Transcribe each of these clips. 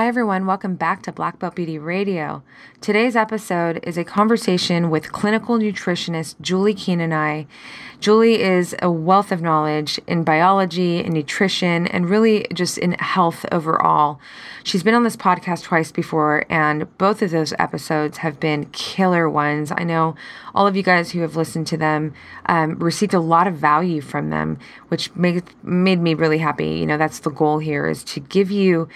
Hi, everyone. Welcome back to Black Belt Beauty Radio. Today's episode is a conversation with clinical nutritionist Julie Keene and I. Julie is a wealth of knowledge in biology and nutrition and really just in health overall. She's been on this podcast twice before, and both of those episodes have been killer ones. I know all of you guys who have listened to them um, received a lot of value from them, which made, made me really happy. You know, that's the goal here is to give you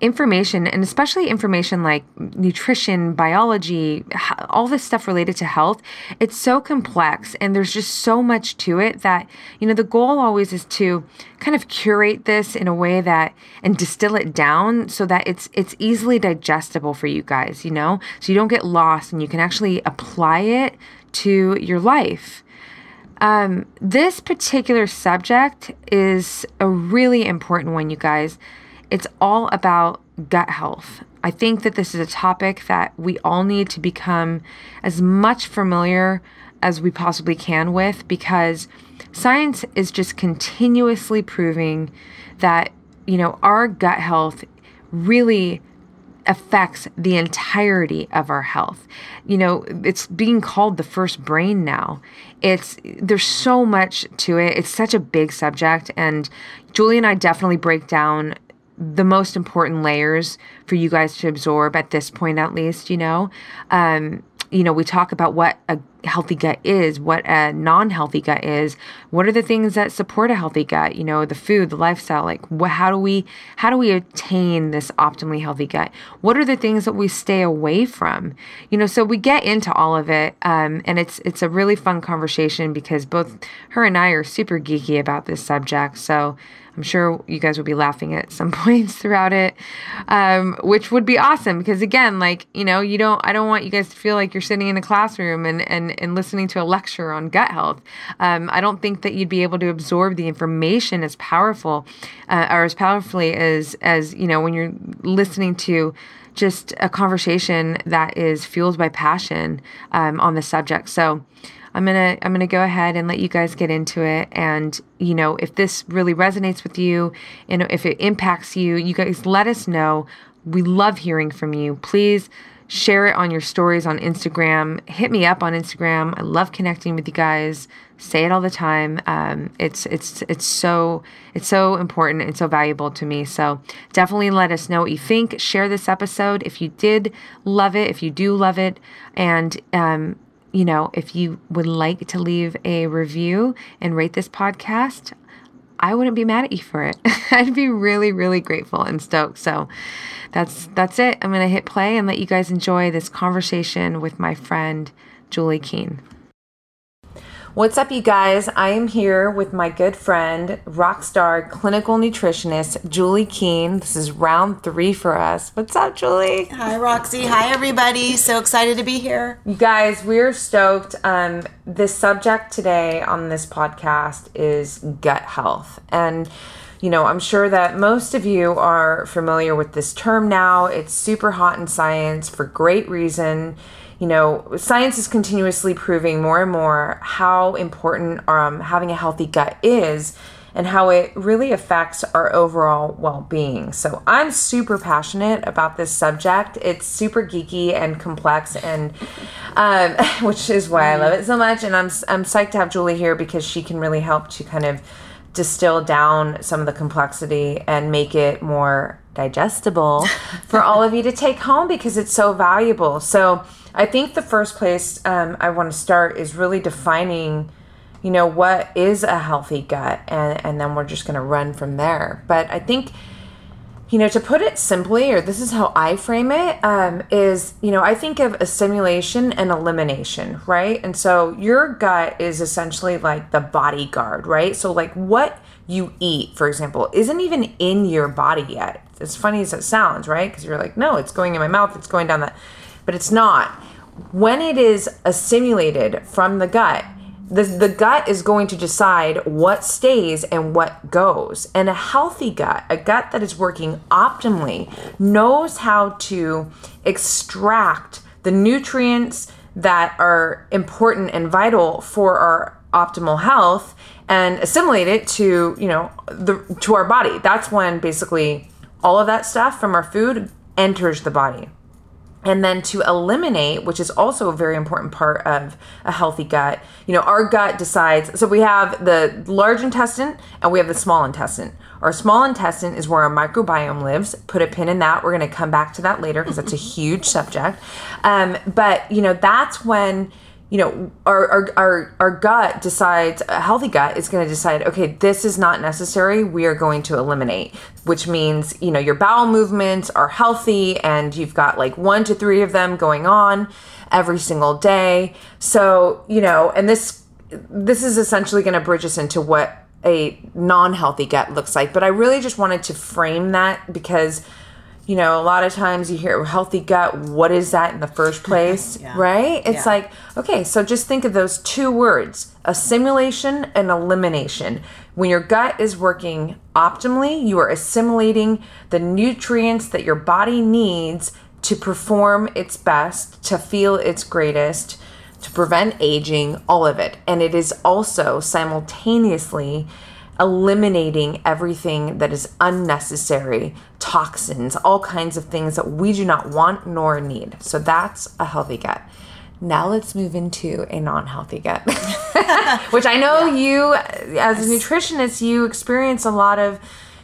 information and especially information like nutrition, biology, all this stuff related to health, it's so complex and there's just so much to it that, you know, the goal always is to kind of curate this in a way that and distill it down so that it's it's easily digestible for you guys, you know? So you don't get lost and you can actually apply it to your life. Um, this particular subject is a really important one, you guys. It's all about gut health. I think that this is a topic that we all need to become as much familiar as we possibly can with because science is just continuously proving that, you know, our gut health really affects the entirety of our health. You know, it's being called the first brain now. It's there's so much to it. It's such a big subject and Julie and I definitely break down the most important layers for you guys to absorb at this point, at least, you know. Um, you know, we talk about what a healthy gut is, what a non-healthy gut is. What are the things that support a healthy gut? You know, the food, the lifestyle. Like, how do we how do we attain this optimally healthy gut? What are the things that we stay away from? You know, so we get into all of it, um, and it's it's a really fun conversation because both her and I are super geeky about this subject. So I'm sure you guys will be laughing at some points throughout it, um, which would be awesome because again, like you know, you don't. I don't want you guys to feel like you're sitting in a classroom and and and listening to a lecture on gut health. Um, I don't think that you'd be able to absorb the information as powerful uh, or as powerfully as as you know when you're listening to just a conversation that is fueled by passion um, on the subject. So. I'm gonna I'm gonna go ahead and let you guys get into it. And you know, if this really resonates with you, and if it impacts you, you guys let us know. We love hearing from you. Please share it on your stories on Instagram. Hit me up on Instagram. I love connecting with you guys. Say it all the time. Um, it's it's it's so it's so important and so valuable to me. So definitely let us know what you think. Share this episode if you did love it. If you do love it, and um, you know, if you would like to leave a review and rate this podcast, I wouldn't be mad at you for it. I'd be really, really grateful and stoked. So that's that's it. I'm gonna hit play and let you guys enjoy this conversation with my friend Julie Keene. What's up, you guys? I am here with my good friend, rock star clinical nutritionist, Julie Keene. This is round three for us. What's up, Julie? Hi, Roxy. Hi, everybody. So excited to be here. You guys, we're stoked. Um, the subject today on this podcast is gut health. And you know, I'm sure that most of you are familiar with this term now. It's super hot in science for great reason you know, science is continuously proving more and more how important um, having a healthy gut is and how it really affects our overall well being. So, I'm super passionate about this subject. It's super geeky and complex, and um, which is why I love it so much. And I'm, I'm psyched to have Julie here because she can really help to kind of distill down some of the complexity and make it more digestible for all of you to take home because it's so valuable. So, I think the first place um, I want to start is really defining, you know, what is a healthy gut, and and then we're just going to run from there. But I think, you know, to put it simply, or this is how I frame it, um, is you know I think of assimilation and elimination, right? And so your gut is essentially like the bodyguard, right? So like what you eat, for example, isn't even in your body yet. As funny as it sounds, right? Because you're like, no, it's going in my mouth, it's going down that but it's not. when it is assimilated from the gut, the, the gut is going to decide what stays and what goes. And a healthy gut, a gut that is working optimally, knows how to extract the nutrients that are important and vital for our optimal health and assimilate it to, you know, the to our body. That's when basically all of that stuff from our food enters the body. And then to eliminate which is also a very important part of a healthy gut you know our gut decides so we have the large intestine and we have the small intestine. Our small intestine is where our microbiome lives. Put a pin in that. We're going to come back to that later because that's a huge subject. Um, but you know that's when you know our, our our our gut decides a healthy gut is going to decide okay this is not necessary we are going to eliminate. Which means you know your bowel movements are healthy and you've got like one to three of them going on every single day. So you know and this this is essentially going to bridge us into what a non-healthy gut looks like. But i really just wanted to frame that because you know, a lot of times you hear healthy gut. What is that in the first place? yeah. Right? It's yeah. like, okay, so just think of those two words assimilation and elimination. When your gut is working optimally, you are assimilating the nutrients that your body needs to perform its best, to feel its greatest, to prevent aging, all of it. And it is also simultaneously eliminating everything that is unnecessary, toxins, all kinds of things that we do not want nor need. So that's a healthy gut. Now let's move into a non-healthy gut, which I know yeah. you, as a nutritionist, you experience a lot of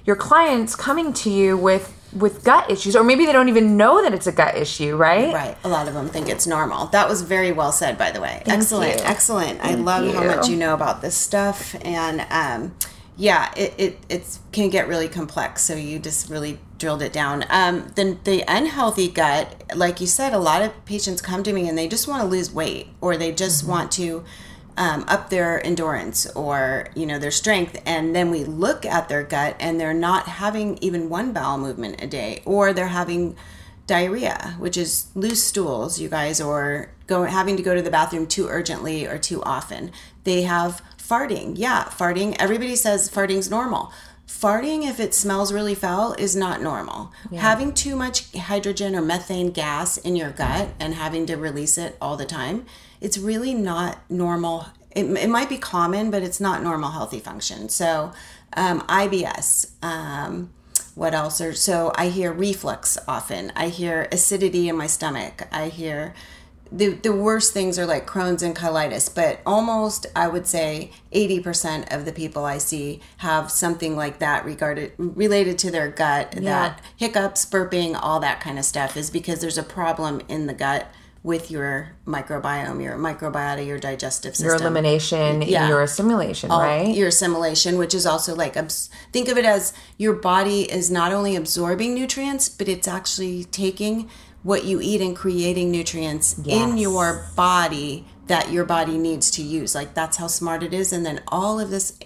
your clients coming to you with with gut issues or maybe they don't even know that it's a gut issue right right a lot of them think it's normal that was very well said by the way Thank excellent you. excellent Thank i love you. how much you know about this stuff and um, yeah, it, it it's can get really complex. So you just really drilled it down. Um, then the unhealthy gut, like you said, a lot of patients come to me and they just want to lose weight or they just mm-hmm. want to um, up their endurance or you know their strength and then we look at their gut and they're not having even one bowel movement a day or they're having diarrhea which is loose stools you guys or go having to go to the bathroom too urgently or too often they have farting. Yeah, farting. Everybody says farting's normal. Farting, if it smells really foul, is not normal. Yeah. Having too much hydrogen or methane gas in your gut and having to release it all the time, it's really not normal. It, it might be common, but it's not normal healthy function. So, um, IBS. Um, what else? Are, so I hear reflux often. I hear acidity in my stomach. I hear the, the worst things are like Crohn's and colitis, but almost I would say 80% of the people I see have something like that regarded related to their gut. Yeah. That hiccups, burping, all that kind of stuff is because there's a problem in the gut with your microbiome, your microbiota, your digestive system. Your elimination, yeah. your assimilation, All, right? Your assimilation, which is also like, think of it as your body is not only absorbing nutrients, but it's actually taking what you eat and creating nutrients yes. in your body that your body needs to use. Like that's how smart it is. And then all of this,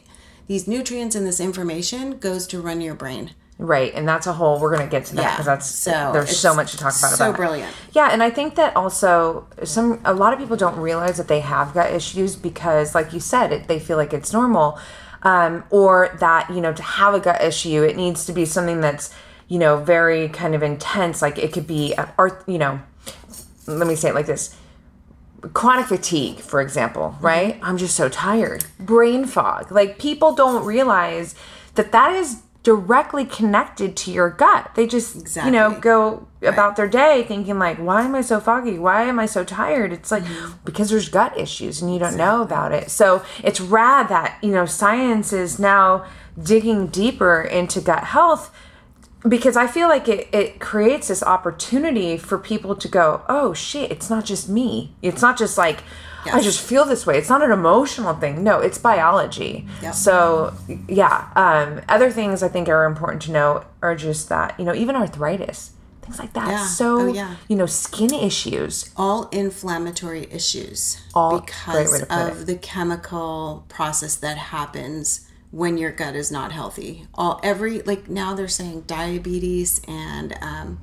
these nutrients and this information goes to run your brain. Right, and that's a whole. We're gonna get to that because yeah. that's so there's so much to talk about. So about brilliant. Yeah, and I think that also some a lot of people don't realize that they have gut issues because, like you said, it, they feel like it's normal, um, or that you know to have a gut issue, it needs to be something that's you know, very kind of intense. Like it could be, art, you know, let me say it like this chronic fatigue, for example, mm-hmm. right? Mm-hmm. I'm just so tired. Brain fog. Like people don't realize that that is directly connected to your gut. They just, exactly. you know, go right. about their day thinking like, why am I so foggy? Why am I so tired? It's like mm-hmm. because there's gut issues and you don't exactly. know about it. So it's rad that, you know, science is now digging deeper into gut health because I feel like it, it creates this opportunity for people to go, oh shit, it's not just me. It's not just like, yes. I just feel this way. It's not an emotional thing. No, it's biology. Yep. So, yeah. Um, other things I think are important to know are just that, you know, even arthritis, things like that. Yeah. So, oh, yeah. you know, skin issues. All inflammatory issues. All because of it. the chemical process that happens when your gut is not healthy. All every like now they're saying diabetes and um,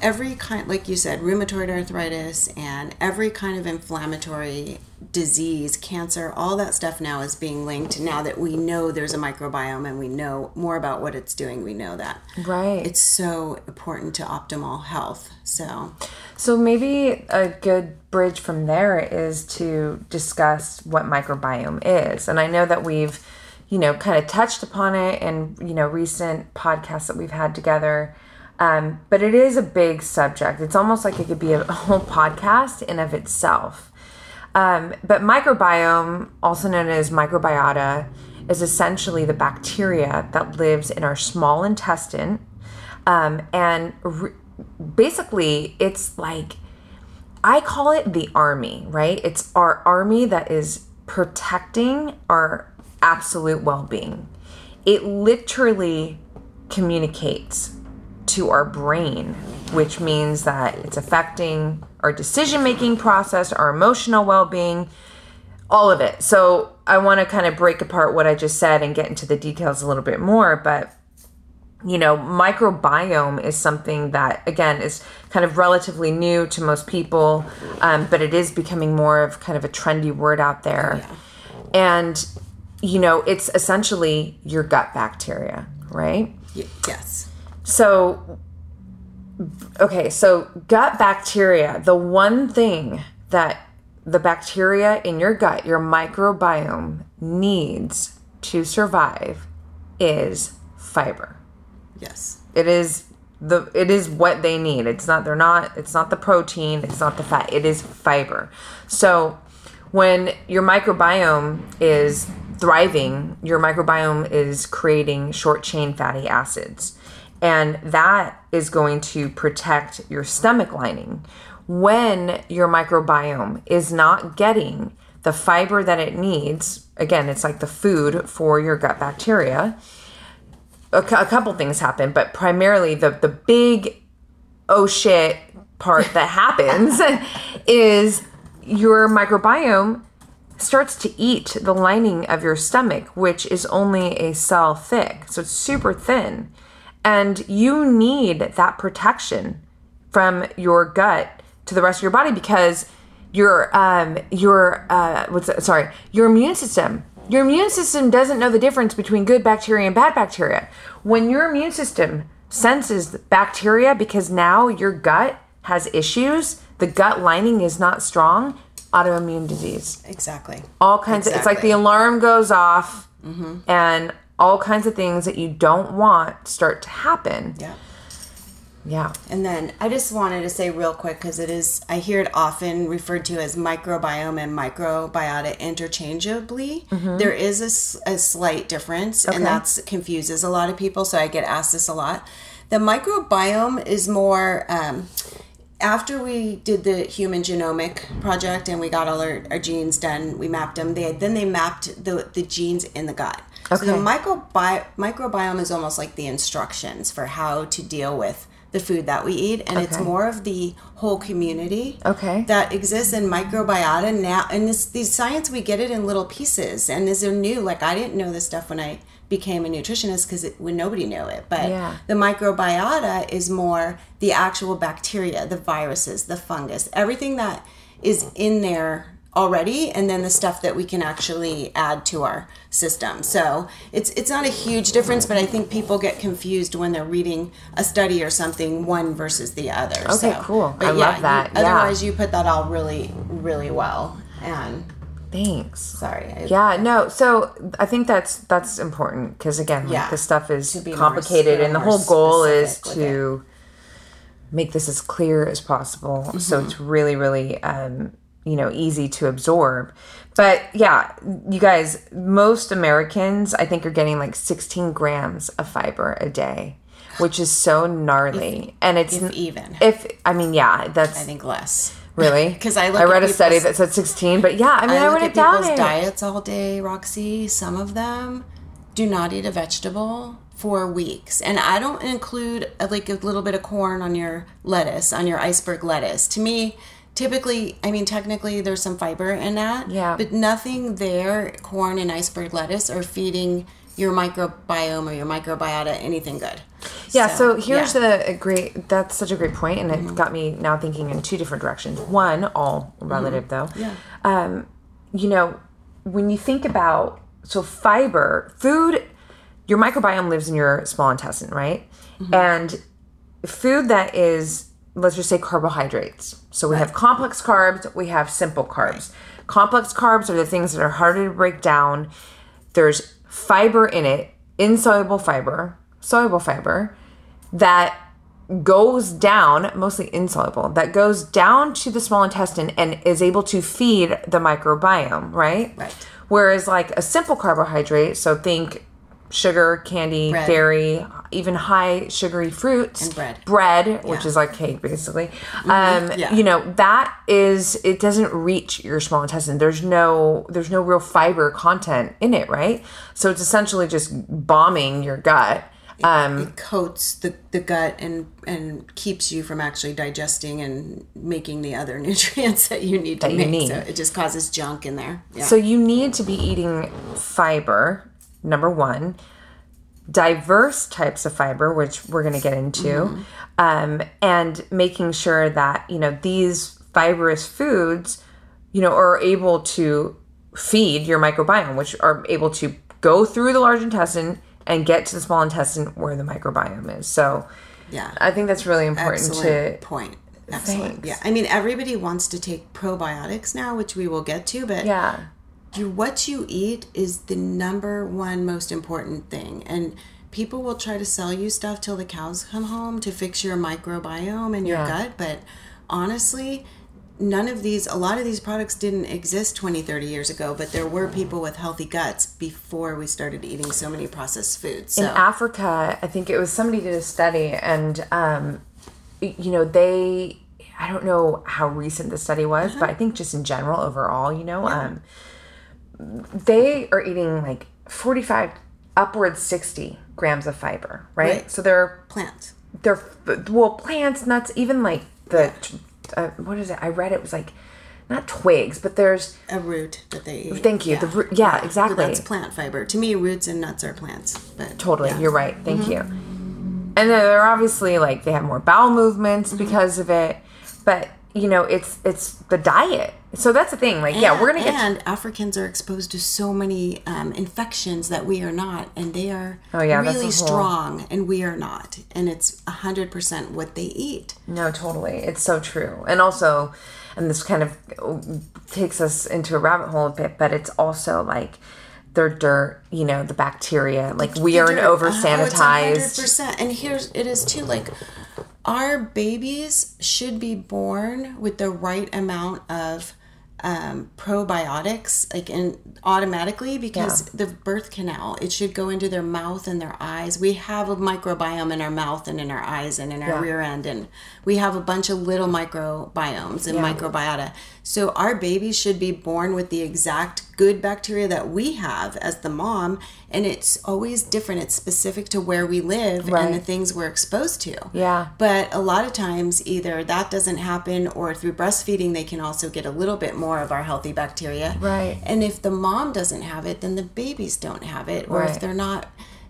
every kind, like you said, rheumatoid arthritis and every kind of inflammatory disease, cancer, all that stuff now is being linked. Now that we know there's a microbiome and we know more about what it's doing, we know that. Right. It's so important to optimal health. So, so maybe a good bridge from there is to discuss what microbiome is. And I know that we've, you know, kind of touched upon it in, you know, recent podcasts that we've had together. Um, but it is a big subject. It's almost like it could be a whole podcast in of itself. Um, but microbiome, also known as microbiota, is essentially the bacteria that lives in our small intestine. Um, and re- basically, it's like, I call it the army, right? It's our army that is protecting our absolute well being. It literally communicates to our brain, which means that it's affecting our decision making process, our emotional well being, all of it. So I want to kind of break apart what I just said and get into the details a little bit more. But, you know, microbiome is something that, again, is kind of relatively new to most people, um, but it is becoming more of kind of a trendy word out there. Yeah. And, you know, it's essentially your gut bacteria, right? yes. So, okay, so gut bacteria, the one thing that the bacteria in your gut, your microbiome, needs to survive is fiber. Yes. It is the it is what they need. It's not they're not it's not the protein, it's not the fat. It is fiber. So when your microbiome is thriving, your microbiome is creating short chain fatty acids. And that is going to protect your stomach lining. When your microbiome is not getting the fiber that it needs, again, it's like the food for your gut bacteria. A, a couple things happen, but primarily the, the big oh shit part that happens is your microbiome starts to eat the lining of your stomach, which is only a cell thick. So it's super thin. And you need that protection from your gut to the rest of your body because your um your uh what's that? sorry your immune system your immune system doesn't know the difference between good bacteria and bad bacteria when your immune system senses bacteria because now your gut has issues the gut lining is not strong autoimmune disease exactly all kinds exactly. of it's like the alarm goes off mm-hmm. and all kinds of things that you don't want start to happen. Yeah. Yeah. And then I just wanted to say real quick because it is, I hear it often referred to as microbiome and microbiota interchangeably. Mm-hmm. There is a, a slight difference, okay. and that confuses a lot of people. So I get asked this a lot. The microbiome is more, um, after we did the human genomic project and we got all our, our genes done, we mapped them. They then they mapped the the genes in the gut. Okay. So the microbi- microbiome is almost like the instructions for how to deal with the food that we eat and okay. it's more of the whole community okay that exists in microbiota now and this these science we get it in little pieces and is there new like i didn't know this stuff when i became a nutritionist because when nobody knew it but yeah. the microbiota is more the actual bacteria the viruses the fungus everything that is in there already and then the stuff that we can actually add to our system. So it's it's not a huge difference but i think people get confused when they're reading a study or something one versus the other. Okay so, cool. i yeah, love that. You, otherwise you put that all really really well and thanks. Sorry I, yeah no so i think that's that's important because again yeah, like, this stuff is complicated more, and the whole goal is to make this as clear as possible mm-hmm. so it's really really um you know easy to absorb. But yeah you guys most americans i think are getting like 16 grams of fiber a day which is so gnarly. If, and it's if even. if i mean yeah that's i think less really? Because i i read a study that said 16 but yeah i mean i, I read it down people's diets all day roxy. Some of them do not eat a vegetable for weeks. And i don't include a, like a little bit of corn on your lettuce on your iceberg lettuce. To me typically i mean technically there's some fiber in that yeah. but nothing there corn and iceberg lettuce are feeding your microbiome or your microbiota anything good. Yeah, so, so here's yeah. the great that's such a great point and mm-hmm. it got me now thinking in two different directions. One, all relative mm-hmm. though. Yeah. Um, you know, when you think about so fiber, food your microbiome lives in your small intestine, right? Mm-hmm. And food that is let's just say carbohydrates. So we right. have complex carbs, we have simple carbs. Right. Complex carbs are the things that are harder to break down. There's fiber in it, insoluble fiber, soluble fiber that goes down, mostly insoluble, that goes down to the small intestine and is able to feed the microbiome, right? Right. Whereas like a simple carbohydrate, so think sugar, candy, bread. dairy, even high sugary fruits, and bread, bread, yeah. which is like cake basically. Mm-hmm. Um, yeah. You know that is it doesn't reach your small intestine. There's no there's no real fiber content in it, right? So it's essentially just bombing your gut. It, um, it coats the, the gut and and keeps you from actually digesting and making the other nutrients that you need to make. Need. So it just causes junk in there. Yeah. So you need to be eating fiber number one diverse types of fiber which we're going to get into mm-hmm. um, and making sure that you know these fibrous foods you know are able to feed your microbiome which are able to go through the large intestine and get to the small intestine where the microbiome is so yeah i think that's really important Excellent to point Excellent. Thanks. Yeah. I mean, everybody wants to take probiotics now, which we will get to, but yeah you what you eat is the number one most important thing and people will try to sell you stuff till the cows come home to fix your microbiome and your yeah. gut but honestly none of these a lot of these products didn't exist 20 30 years ago but there were people with healthy guts before we started eating so many processed foods so. in africa i think it was somebody did a study and um, you know they i don't know how recent the study was uh-huh. but i think just in general overall you know yeah. um, they are eating like 45 upwards 60 grams of fiber right, right. so they're plants. they're well plants nuts even like the uh, what is it? I read it was like not twigs but there's a root that they eat. thank you. Yeah, the root, yeah, yeah, exactly. That's plant fiber. To me roots and nuts are plants but totally. yeah. you're right. Thank mm-hmm. you. And they're obviously like they have more bowel movements mm-hmm. because of it but you know it's it's the diet so that's the thing like and, yeah we're gonna get and africans are exposed to so many um, infections that we are not and they are oh, yeah, really strong and we are not and it's 100% what they eat no totally it's so true and also and this kind of takes us into a rabbit hole a bit but it's also like their dirt, you know, the bacteria. Like we the are dirt. an over sanitized. Oh, and here's it is too. Like our babies should be born with the right amount of um, probiotics like in automatically because yeah. the birth canal it should go into their mouth and their eyes we have a microbiome in our mouth and in our eyes and in our yeah. rear end and we have a bunch of little microbiomes and yeah. microbiota so our babies should be born with the exact good bacteria that we have as the mom and it's always different. It's specific to where we live right. and the things we're exposed to. Yeah. But a lot of times either that doesn't happen or through breastfeeding they can also get a little bit more of our healthy bacteria. Right. And if the mom doesn't have it then the babies don't have it or right. if they're not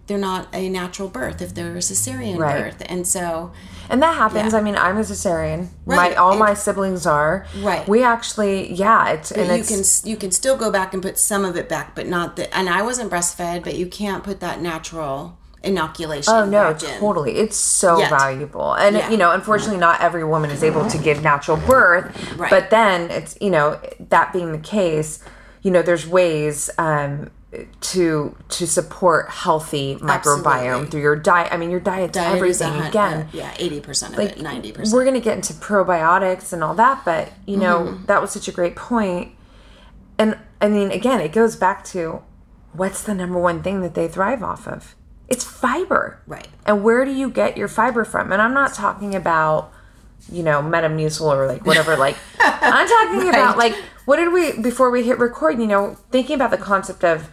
they're not a natural birth if they're a cesarean right. birth and so and that happens yeah. i mean i'm a cesarean right. my all it, my siblings are right we actually yeah it's but and you it's, can you can still go back and put some of it back but not the and i wasn't breastfed but you can't put that natural inoculation oh no totally it's so Yet. valuable and yeah. you know unfortunately not every woman is able to give natural birth right. but then it's you know that being the case you know there's ways um to to support healthy microbiome Absolutely. through your diet. I mean, your diet's diet everything. Again, yeah, eighty percent of like, it, ninety percent. We're gonna get into probiotics and all that, but you know mm-hmm. that was such a great point. And I mean, again, it goes back to what's the number one thing that they thrive off of? It's fiber, right? And where do you get your fiber from? And I'm not talking about you know metamucil or like whatever. like I'm talking right. about like what did we before we hit record? You know, thinking about the concept of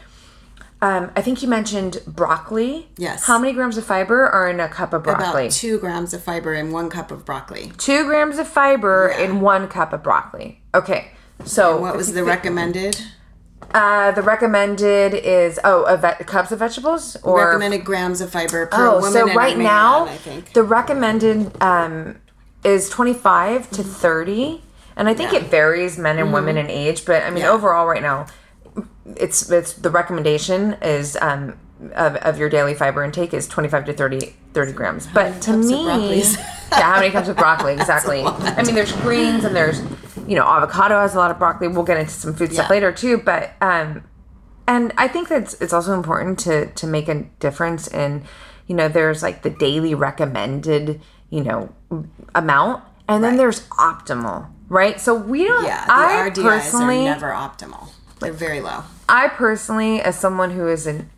um, I think you mentioned broccoli. Yes. How many grams of fiber are in a cup of broccoli? About two grams of fiber in one cup of broccoli. Two grams of fiber yeah. in one cup of broccoli. Okay. So and what was the recommended? Uh, the recommended is oh a ve- cups of vegetables or recommended grams of fiber per oh woman. so right a man, now I think. the recommended um, is 25 to 30 and I think Yeah. Mm-hmm. it varies men and women in age but I mean Yeah. overall right now it's it's the recommendation is um, of, of your daily fiber intake is 25 to 30 30 grams but to me yeah how many cups of broccoli exactly I mean there's greens and there's you know avocado has a lot of broccoli we'll get into some food stuff later too but um and I think that it's, also important to to make a difference in, you know, there's like the daily recommended, you know, amount, and then Right. there's optimal, right? So we don't. Yeah, the I RDIs personally, are never optimal. They're very low. I personally, as someone who is an,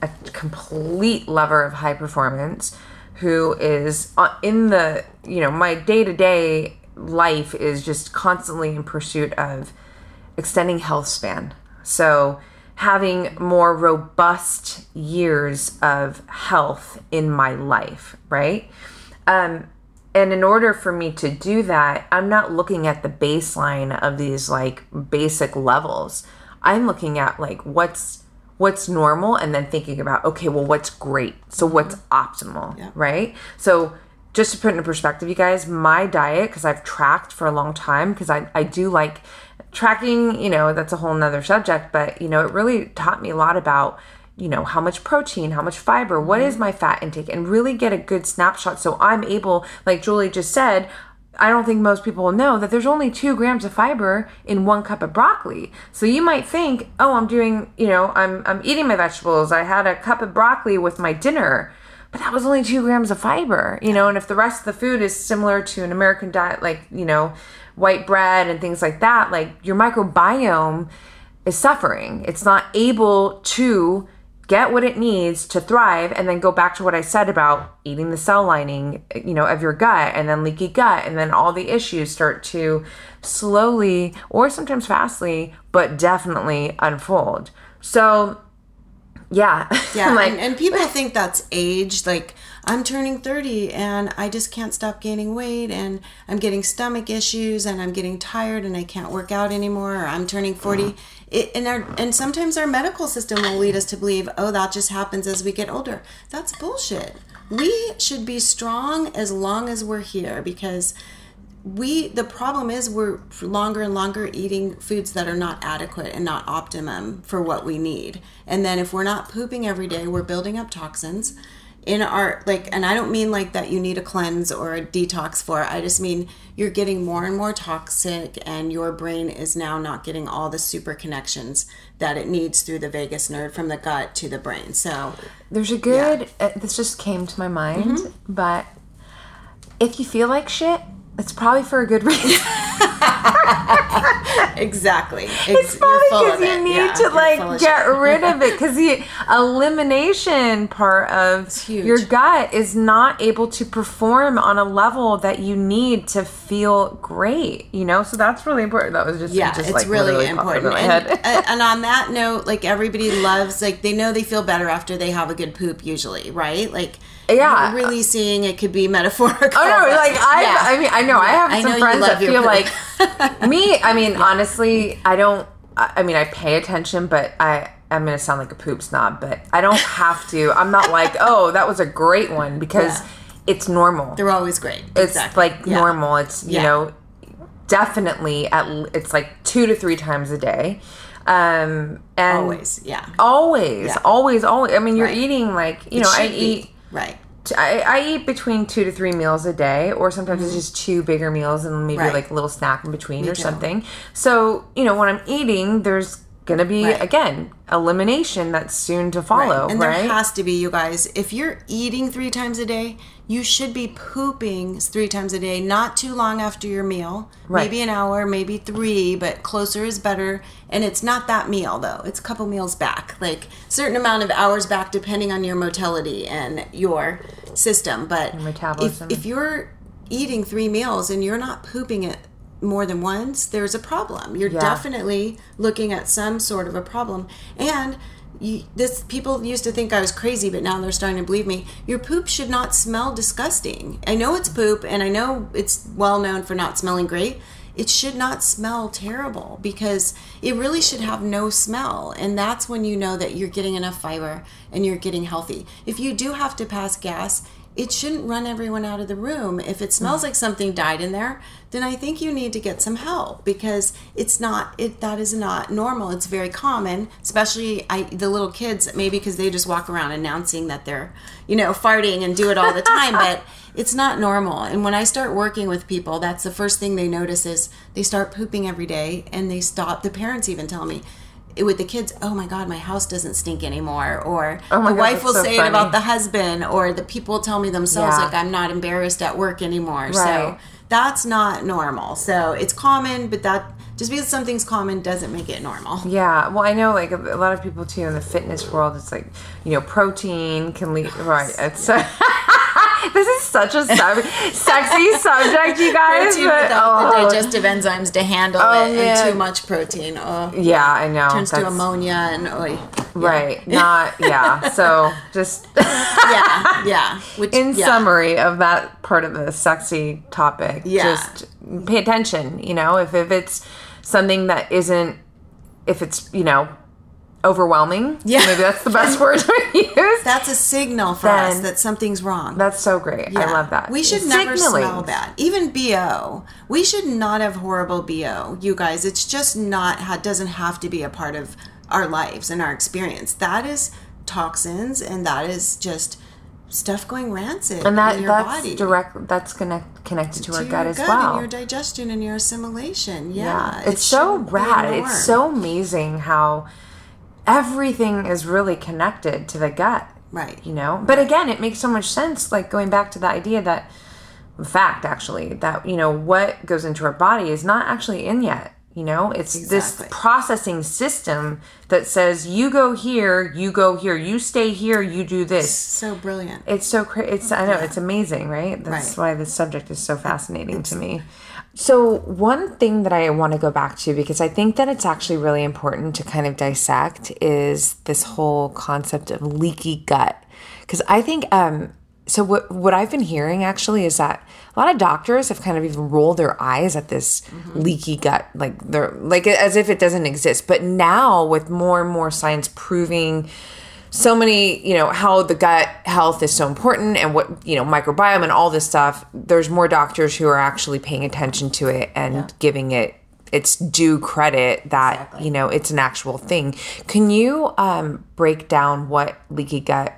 a complete lover of high performance, who is uh, in the, you know, my day to day life is just constantly in pursuit of extending health span. So having more robust years of health in my life, right? Um, and in order for me to do that, I'm not looking at the baseline of these like basic levels. I'm looking at like what's what's normal and then thinking about okay, well what's great? So mm-hmm. what's optimal, Yeah. right? So just to put into perspective, you guys, my diet, because I've tracked for a long time, because I, I do like tracking, you know, that's a whole nother subject, but, you know, it really taught me a lot about, you know, how much protein, how much fiber, what mm-hmm. is my fat intake, and really get a good snapshot. So I'm able, like Julie just said, I don't think most people know that there's only two grams of fiber in one cup of broccoli. So you might think, oh, I'm doing, you know, I'm I'm eating my vegetables. I had a cup of broccoli with my dinner but that was only two grams of fiber, you know. And if the rest of the food is similar to an American diet, like you know, white bread and things like that, like your microbiome is suffering. It's not able to get what it needs to thrive and then go back to what I said about eating the cell lining, you know, of your gut and then leaky gut and then all the issues start to slowly or sometimes fastly, but definitely unfold. So yeah. Yeah, like and, and people think that's age. Like I'm turning 30 and I just can't stop gaining weight, and I'm getting stomach issues, and I'm getting tired, and I can't work out anymore. Or I'm turning 40. Mm-hmm. It, and our and sometimes our medical system will lead us to believe, oh, that just happens as we get older. That's bullshit. We should be strong as long as we're here because we the problem is we're longer and longer eating foods that are not adequate and not optimum for what we need and then if we're not pooping every day we're building up toxins in our like and i don't mean like that you need a cleanse or a detox for it. I just mean you're getting more and more toxic and your brain is now not getting all the super connections that it needs through the vagus nerve from the gut to the brain. So There's a good. Uh, this just came to my mind, but if you feel like shit, it's probably for a good reason. exactly. It's probably because you need to like get rid of it because the elimination part of your gut is not able to perform on a level that you need to feel great. You know, so that's really important. That was just yeah just, it's like, really important. and, uh, and on that note like everybody loves like they know they feel better after they have a good poop usually right? Like Yeah. you're really seeing it could be metaphorical Oh no! Like I, yeah. I mean, I know I have I some friends that feel like me. I mean, honestly, I don't. I mean, I pay attention, but I. I'm gonna sound like a poop snob, but I don't have to. I'm not like, oh, that was a great one because Yeah. it's normal. they're always great It's exactly. like Yeah. normal. It's you Yeah. know, definitely at it's like two to three times a day, um, and always yeah always, Yeah. always, always. I mean, you're Right. eating like you It know, I eat. Right I, I eat between two to three meals a day, or sometimes it's just two bigger meals and maybe Mm-hmm. Right. like a little snack in between or too. something. So, you know, when I'm eating, there's gonna be Right. again elimination that's soon to follow, and right? there has to be you guys if you're eating three times a day you should be pooping three times a day not too long after your meal. Right. maybe an hour maybe three but closer is better. And it's not that meal though. It's a couple meals back. Like certain amount of hours back depending on your motility and your system. But metabolism. if, if you're eating three meals and you're not pooping it more than once there's a problem. You're Yeah. definitely looking at some sort of a problem. And you, this people used to think I was crazy, but now they're starting to believe me. Your poop should not smell disgusting. I know it's poop, and I know it's well known for not smelling great. it should not smell terrible because it really should have no smell. And that's when you know that you're getting enough fiber and you're getting healthy. If you do have to pass gas, it shouldn't run everyone out of the room. If it smells mm. like something died in there, then I think you need to get some help because it's not it that is not normal. It's very common, especially I the little kids maybe because they just walk around announcing that they're, you know, farting and do it all the time, but it's not normal. And when I start working with people, that's the first thing they notice is they start pooping every day and they stop. The parents even tell me, with the kids, oh my God, my house doesn't stink anymore. Or oh the God, wife will so say funny. it about the husband, or the people tell me themselves, yeah. like, I'm not embarrassed at work anymore. Right. So that's not normal. So it's common, but that just because something's common doesn't make it normal. Yeah. Well, I know like a, a lot of people too in the fitness world, it's like, you know, protein can lead, right. It's. this is such a sub- sexy subject, you guys. Protein but, without oh. the digestive enzymes to handle oh, it, man. and too much protein. Oh, yeah, I know. Turns That's, to ammonia and oh, yeah. right. Not yeah. So just yeah, yeah. Which, in yeah. summary of that part of the sexy topic, yeah. just pay attention. You know, if if it's something that isn't, if it's you know overwhelming. Yeah. Maybe that's the best word to use. That's a signal for then, us that something's wrong. That's so great. Yeah. I love that. We should never smell bad. Even BO. We should not have horrible BO, you guys. It's just not, doesn't have to be a part of our lives and our experience. That is toxins and that is just stuff going rancid and that in your that's body. direct that's connect, connected to, to our gut as well and your digestion and your assimilation yeah, yeah. it's it so rad it's so amazing how everything is really connected to the gut. Right. You know? But again, it makes so much sense, like going back to the idea that, fact actually, that, you know, what goes into our body is not actually in yet. You know, it's exactly. this processing system that says you go here, you go here, you stay here, you do this. So brilliant. It's so crazy. It's I know yeah. it's amazing, right? That's right. why this subject is so fascinating it's, to me. So, one thing that I want to go back to because I think that it's actually really important to kind of dissect is this whole concept of leaky gut. Because I think, um, so what what I've been hearing actually is that a lot of doctors have kind of even rolled their eyes at this mm-hmm. leaky gut, like they're like as if it doesn't exist. But now, with more and more science proving so many, you know, how the gut health is so important and what, you know, microbiome and all this stuff, there's more doctors who are actually paying attention to it and yeah. giving it its due credit that, exactly. you know, it's an actual thing. Can you um, break down what leaky gut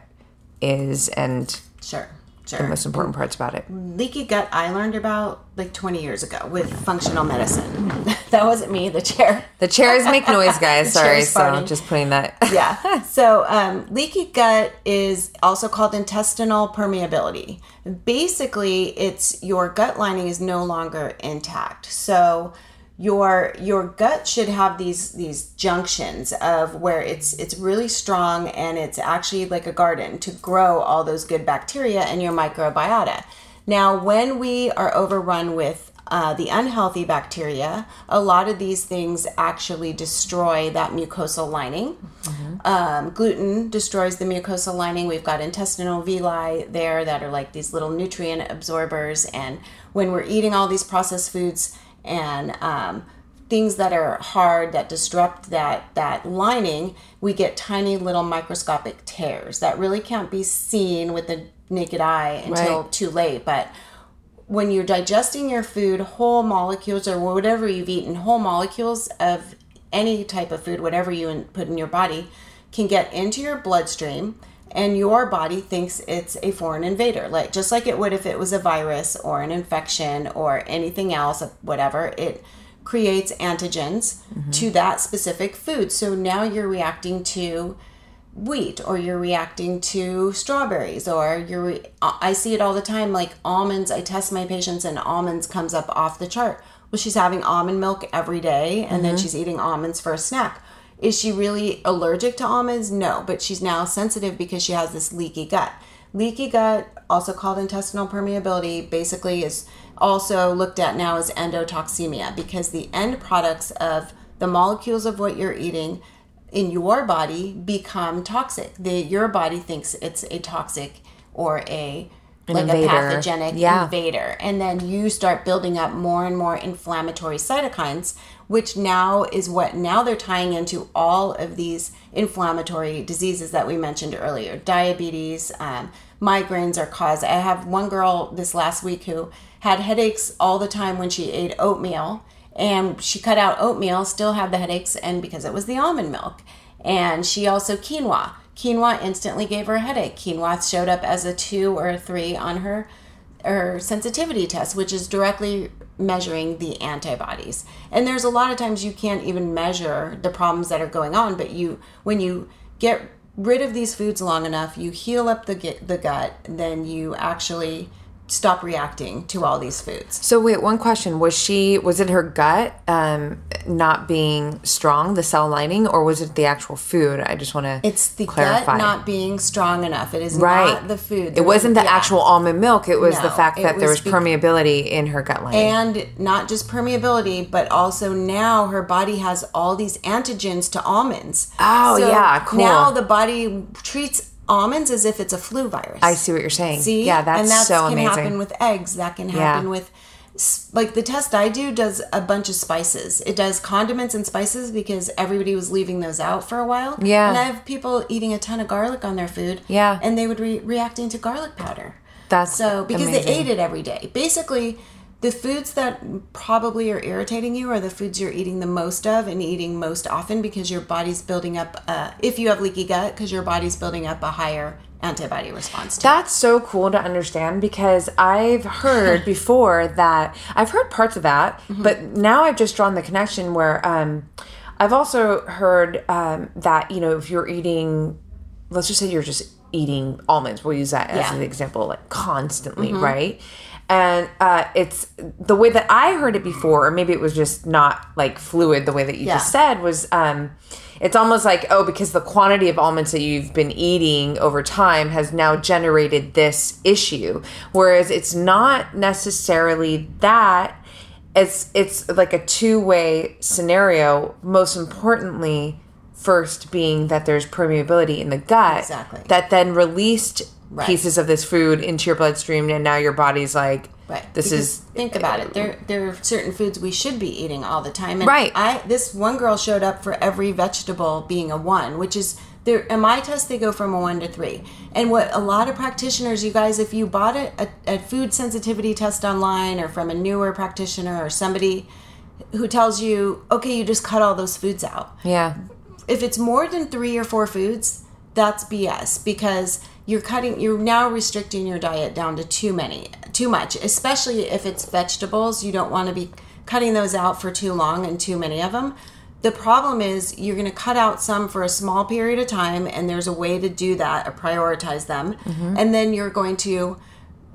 is and Sure. Sure. the most important parts about it. Leaky gut, I learned about like 20 years ago with functional medicine. that wasn't me, the chair. The chairs make noise, guys. Sorry. So just putting that. yeah. So um, leaky gut is also called intestinal permeability. Basically, it's your gut lining is no longer intact. So your your gut should have these these junctions of where it's it's really strong and it's actually like a garden to grow all those good bacteria and your microbiota. Now, when we are overrun with uh, the unhealthy bacteria, a lot of these things actually destroy that mucosal lining. Mm-hmm. Um, gluten destroys the mucosal lining. We've got intestinal villi there that are like these little nutrient absorbers. And when we're eating all these processed foods, and um, things that are hard that disrupt that that lining we get tiny little microscopic tears that really can't be seen with the naked eye until right. too late but when you're digesting your food whole molecules or whatever you've eaten whole molecules of any type of food whatever you put in your body can get into your bloodstream and your body thinks it's a foreign invader like just like it would if it was a virus or an infection or anything else whatever it creates antigens mm-hmm. to that specific food so now you're reacting to wheat or you're reacting to strawberries or you're re- i see it all the time like almonds i test my patients and almonds comes up off the chart well she's having almond milk every day and mm-hmm. then she's eating almonds for a snack is she really allergic to almonds? No, but she's now sensitive because she has this leaky gut. Leaky gut, also called intestinal permeability, basically is also looked at now as endotoxemia because the end products of the molecules of what you're eating in your body become toxic. The, your body thinks it's a toxic or a An like invader. a pathogenic yeah. invader. And then you start building up more and more inflammatory cytokines, which now is what now they're tying into all of these inflammatory diseases that we mentioned earlier diabetes, um, migraines are caused. I have one girl this last week who had headaches all the time when she ate oatmeal and she cut out oatmeal, still had the headaches, and because it was the almond milk. And she also quinoa. Quinoa instantly gave her a headache. Quinoa showed up as a two or a three on her her sensitivity test, which is directly measuring the antibodies. And there's a lot of times you can't even measure the problems that are going on, but you when you get rid of these foods long enough, you heal up the the gut, then you actually stop reacting to all these foods. So wait, one question: Was she was it her gut um, not being strong, the cell lining, or was it the actual food? I just want to it's the clarify. gut not being strong enough. It is right. not the food. It wasn't the yeah. actual almond milk. It was no, the fact that was there was permeability in her gut lining, and not just permeability, but also now her body has all these antigens to almonds. Oh so yeah, cool. Now the body treats almonds as if it's a flu virus. I see what you're saying. See, yeah, that's, so amazing. and that so can amazing. happen with eggs. That can happen yeah. with like the test I do does a bunch of spices. It does condiments and spices because everybody was leaving those out for a while. Yeah, and I have people eating a ton of garlic on their food. Yeah, and they would be reacting to garlic powder. That's so because amazing. they ate it every day. Basically, the foods that probably are irritating you are the foods you're eating the most of and eating most often because your body's building up uh, if you have leaky gut because your body's building up a higher antibody response that's it. so cool to understand because i've heard before that i've heard parts of that mm-hmm. but now i've just drawn the connection where um, i've also heard um, that you know if you're eating let's just say you're just eating almonds we'll use that as yeah. an example like constantly mm-hmm. right and uh, it's the way that I heard it before, or maybe it was just not like fluid the way that you yeah. just said was. Um, it's almost like oh because the quantity of almonds that you've been eating over time has now generated this issue whereas it's not necessarily that it's it's like a two-way scenario most importantly first being that there's permeability in the gut exactly. that then released right. pieces of this food into your bloodstream and now your body's like right. this because is think about it. There there are certain foods we should be eating all the time. And right. I this one girl showed up for every vegetable being a one which is there in my test they go from a one to three. And what a lot of practitioners you guys if you bought a, a, a food sensitivity test online or from a newer practitioner or somebody who tells you okay you just cut all those foods out. Yeah. If it's more than three or four foods that's bs because you're cutting you're now restricting your diet down to too many too much especially if it's vegetables. You don't want to be cutting those out for too long and too many of them. The problem is you're going to cut out some for a small period of time and there's a way to do that or prioritize them. Mm-hmm. and then you're going to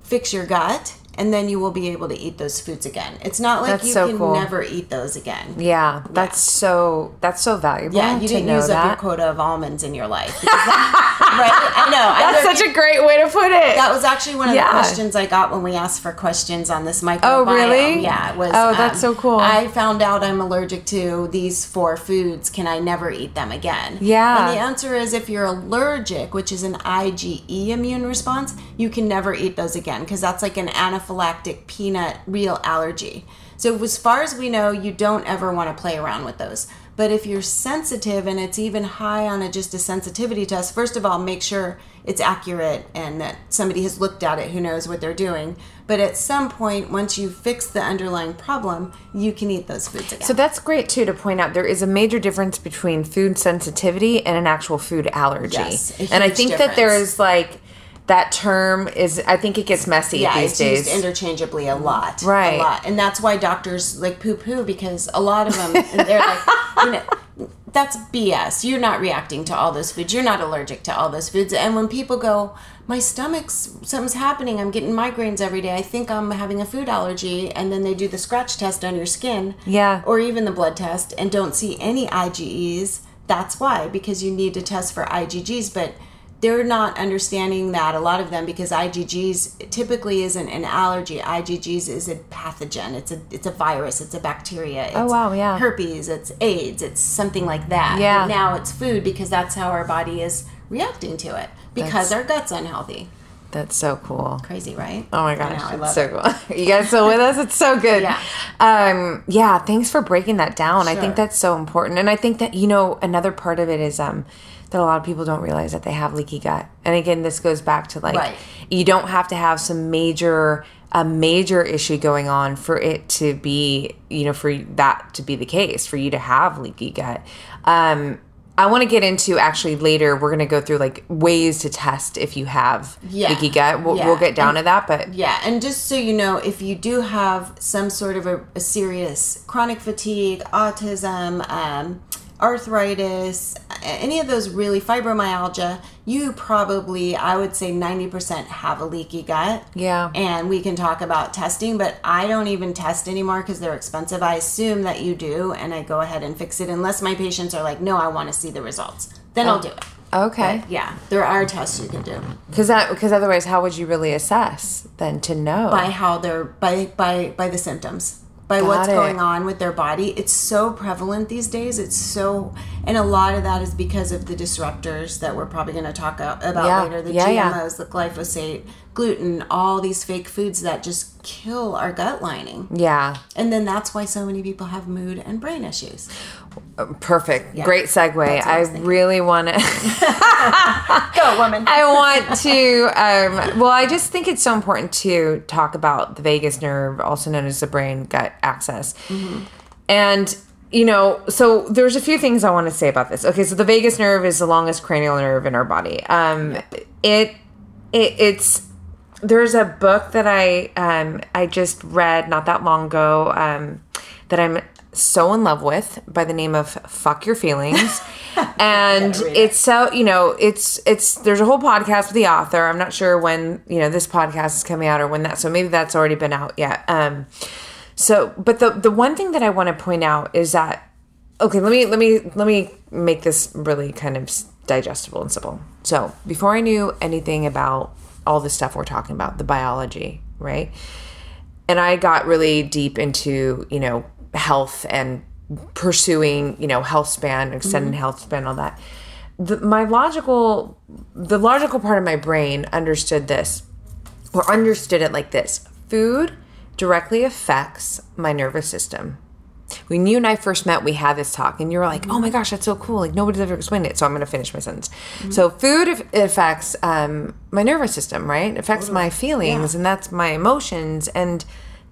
fix your gut and then you will be able to eat those foods again. It's not like that's you so can cool. never eat those again. Yeah, that's yeah. so that's so valuable. Yeah, you didn't use that. up your quota of almonds in your life. That, right? I know. That's such a great way to put it. That was actually one of yeah. the questions I got when we asked for questions on this microbiome. Oh, really? Yeah, it was. Oh, that's um, so cool. I found out I'm allergic to these four foods. Can I never eat them again? Yeah. And the answer is if you're allergic, which is an IgE immune response, you can never eat those again because that's like an anaphylactic anaphylactic peanut real allergy. So, as far as we know, you don't ever want to play around with those. But if you're sensitive and it's even high on a, just a sensitivity test, first of all, make sure it's accurate and that somebody has looked at it who knows what they're doing. But at some point, once you fix the underlying problem, you can eat those foods again. So that's great too to point out there is a major difference between food sensitivity and an actual food allergy. Yes, and I think difference. that there is like that term is I think it gets messy yeah, these it's days. used interchangeably a lot. Right. A lot. And that's why doctors like poo poo because a lot of them they're like you know that's BS. You're not reacting to all those foods. You're not allergic to all those foods. And when people go, my stomach's something's happening. I'm getting migraines every day. I think I'm having a food allergy. And then they do the scratch test on your skin. Yeah. Or even the blood test and don't see any IgEs. That's why, because you need to test for IgGs. But they're not understanding that a lot of them because IgGs typically isn't an allergy. IgGs is a pathogen. It's a it's a virus. It's a bacteria. It's oh wow, yeah. Herpes. It's AIDS. It's something like that. Yeah. But now it's food because that's how our body is reacting to it because that's, our gut's unhealthy. That's so cool. Crazy, right? Oh my gosh, I know, it's so it. cool. you guys still with us? It's so good. Yeah. Um, yeah, thanks for breaking that down. Sure. I think that's so important. And I think that, you know, another part of it is um that a lot of people don't realize that they have leaky gut. And again, this goes back to like right. you don't have to have some major a major issue going on for it to be, you know, for that to be the case, for you to have leaky gut. Um, I want to get into actually later. We're going to go through like ways to test if you have yeah. leaky gut. We'll, yeah. we'll get down and, to that, but yeah. And just so you know, if you do have some sort of a, a serious chronic fatigue, autism, um, arthritis, any of those really fibromyalgia, you probably, I would say 90% have a leaky gut. Yeah. And we can talk about testing, but I don't even test anymore because they're expensive. I assume that you do, and I go ahead and fix it unless my patients are like, no, I want to see the results. Then oh. I'll do it. Okay. But yeah, there are tests you can do. Because that because otherwise, how would you really assess then to know by how they're by by by the symptoms by Got what's it. going on with their body. It's so prevalent these days. It's so, and a lot of that is because of the disruptors that we're probably going to talk about yeah. later the yeah, GMOs, yeah. the glyphosate, gluten, all these fake foods that just kill our gut lining. Yeah. And then that's why so many people have mood and brain issues. Perfect. Yeah. Great segue. I, I really want to go, woman. I want to. Um, well, I just think it's so important to talk about the vagus nerve, also known as the brain gut axis. Mm-hmm. And you know, so there's a few things I want to say about this. Okay, so the vagus nerve is the longest cranial nerve in our body. Um, it, it it's there's a book that I um I just read not that long ago um that I'm so in love with by the name of Fuck Your Feelings. and it's so, you know, it's it's there's a whole podcast with the author. I'm not sure when, you know, this podcast is coming out or when that so maybe that's already been out yet. Um so but the the one thing that I want to point out is that okay, let me let me let me make this really kind of digestible and simple. So, before I knew anything about all the stuff we're talking about, the biology, right? And I got really deep into, you know, health and pursuing, you know, health span, extended mm-hmm. health span, all that. The, my logical, the logical part of my brain understood this, or understood it like this: food directly affects my nervous system. When you and I first met, we had this talk, and you were like, "Oh my gosh, that's so cool! Like nobody's ever explained it." So I'm going to finish my sentence. Mm-hmm. So food affects um, my nervous system, right? It affects totally. my feelings, yeah. and that's my emotions, and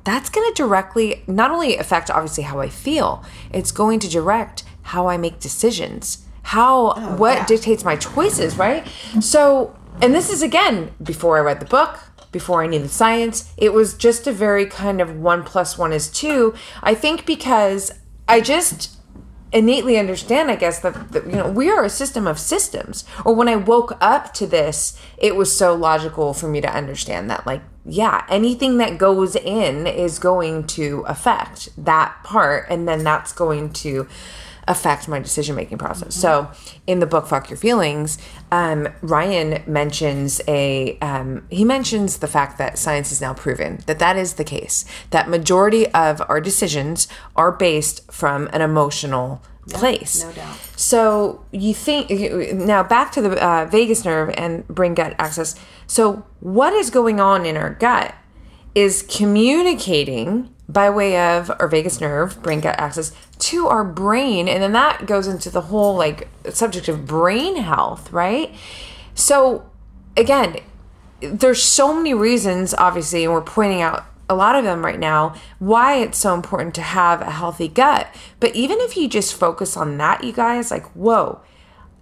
that's going to directly not only affect obviously how I feel, it's going to direct how I make decisions, how oh, what yeah. dictates my choices, right? So, and this is again before I read the book, before I knew the science. It was just a very kind of one plus one is two. I think because I just innately understand, I guess, that, that, you know we are a system of systems. Or when I woke up to this, it was so logical for me to understand that, like, yeah, anything that goes in is going to affect that part, and then that's going to affect my decision making process. Mm-hmm. So, in the book "Fuck Your Feelings," um, Ryan mentions a um, he mentions the fact that science is now proven that that is the case. That majority of our decisions are based from an emotional place. No doubt. So you think now back to the uh, vagus nerve and brain gut axis. So what is going on in our gut is communicating by way of our vagus nerve, brain gut axis to our brain, and then that goes into the whole like subject of brain health, right? So again, there's so many reasons, obviously, and we're pointing out a lot of them right now why it's so important to have a healthy gut. But even if you just focus on that, you guys, like, whoa,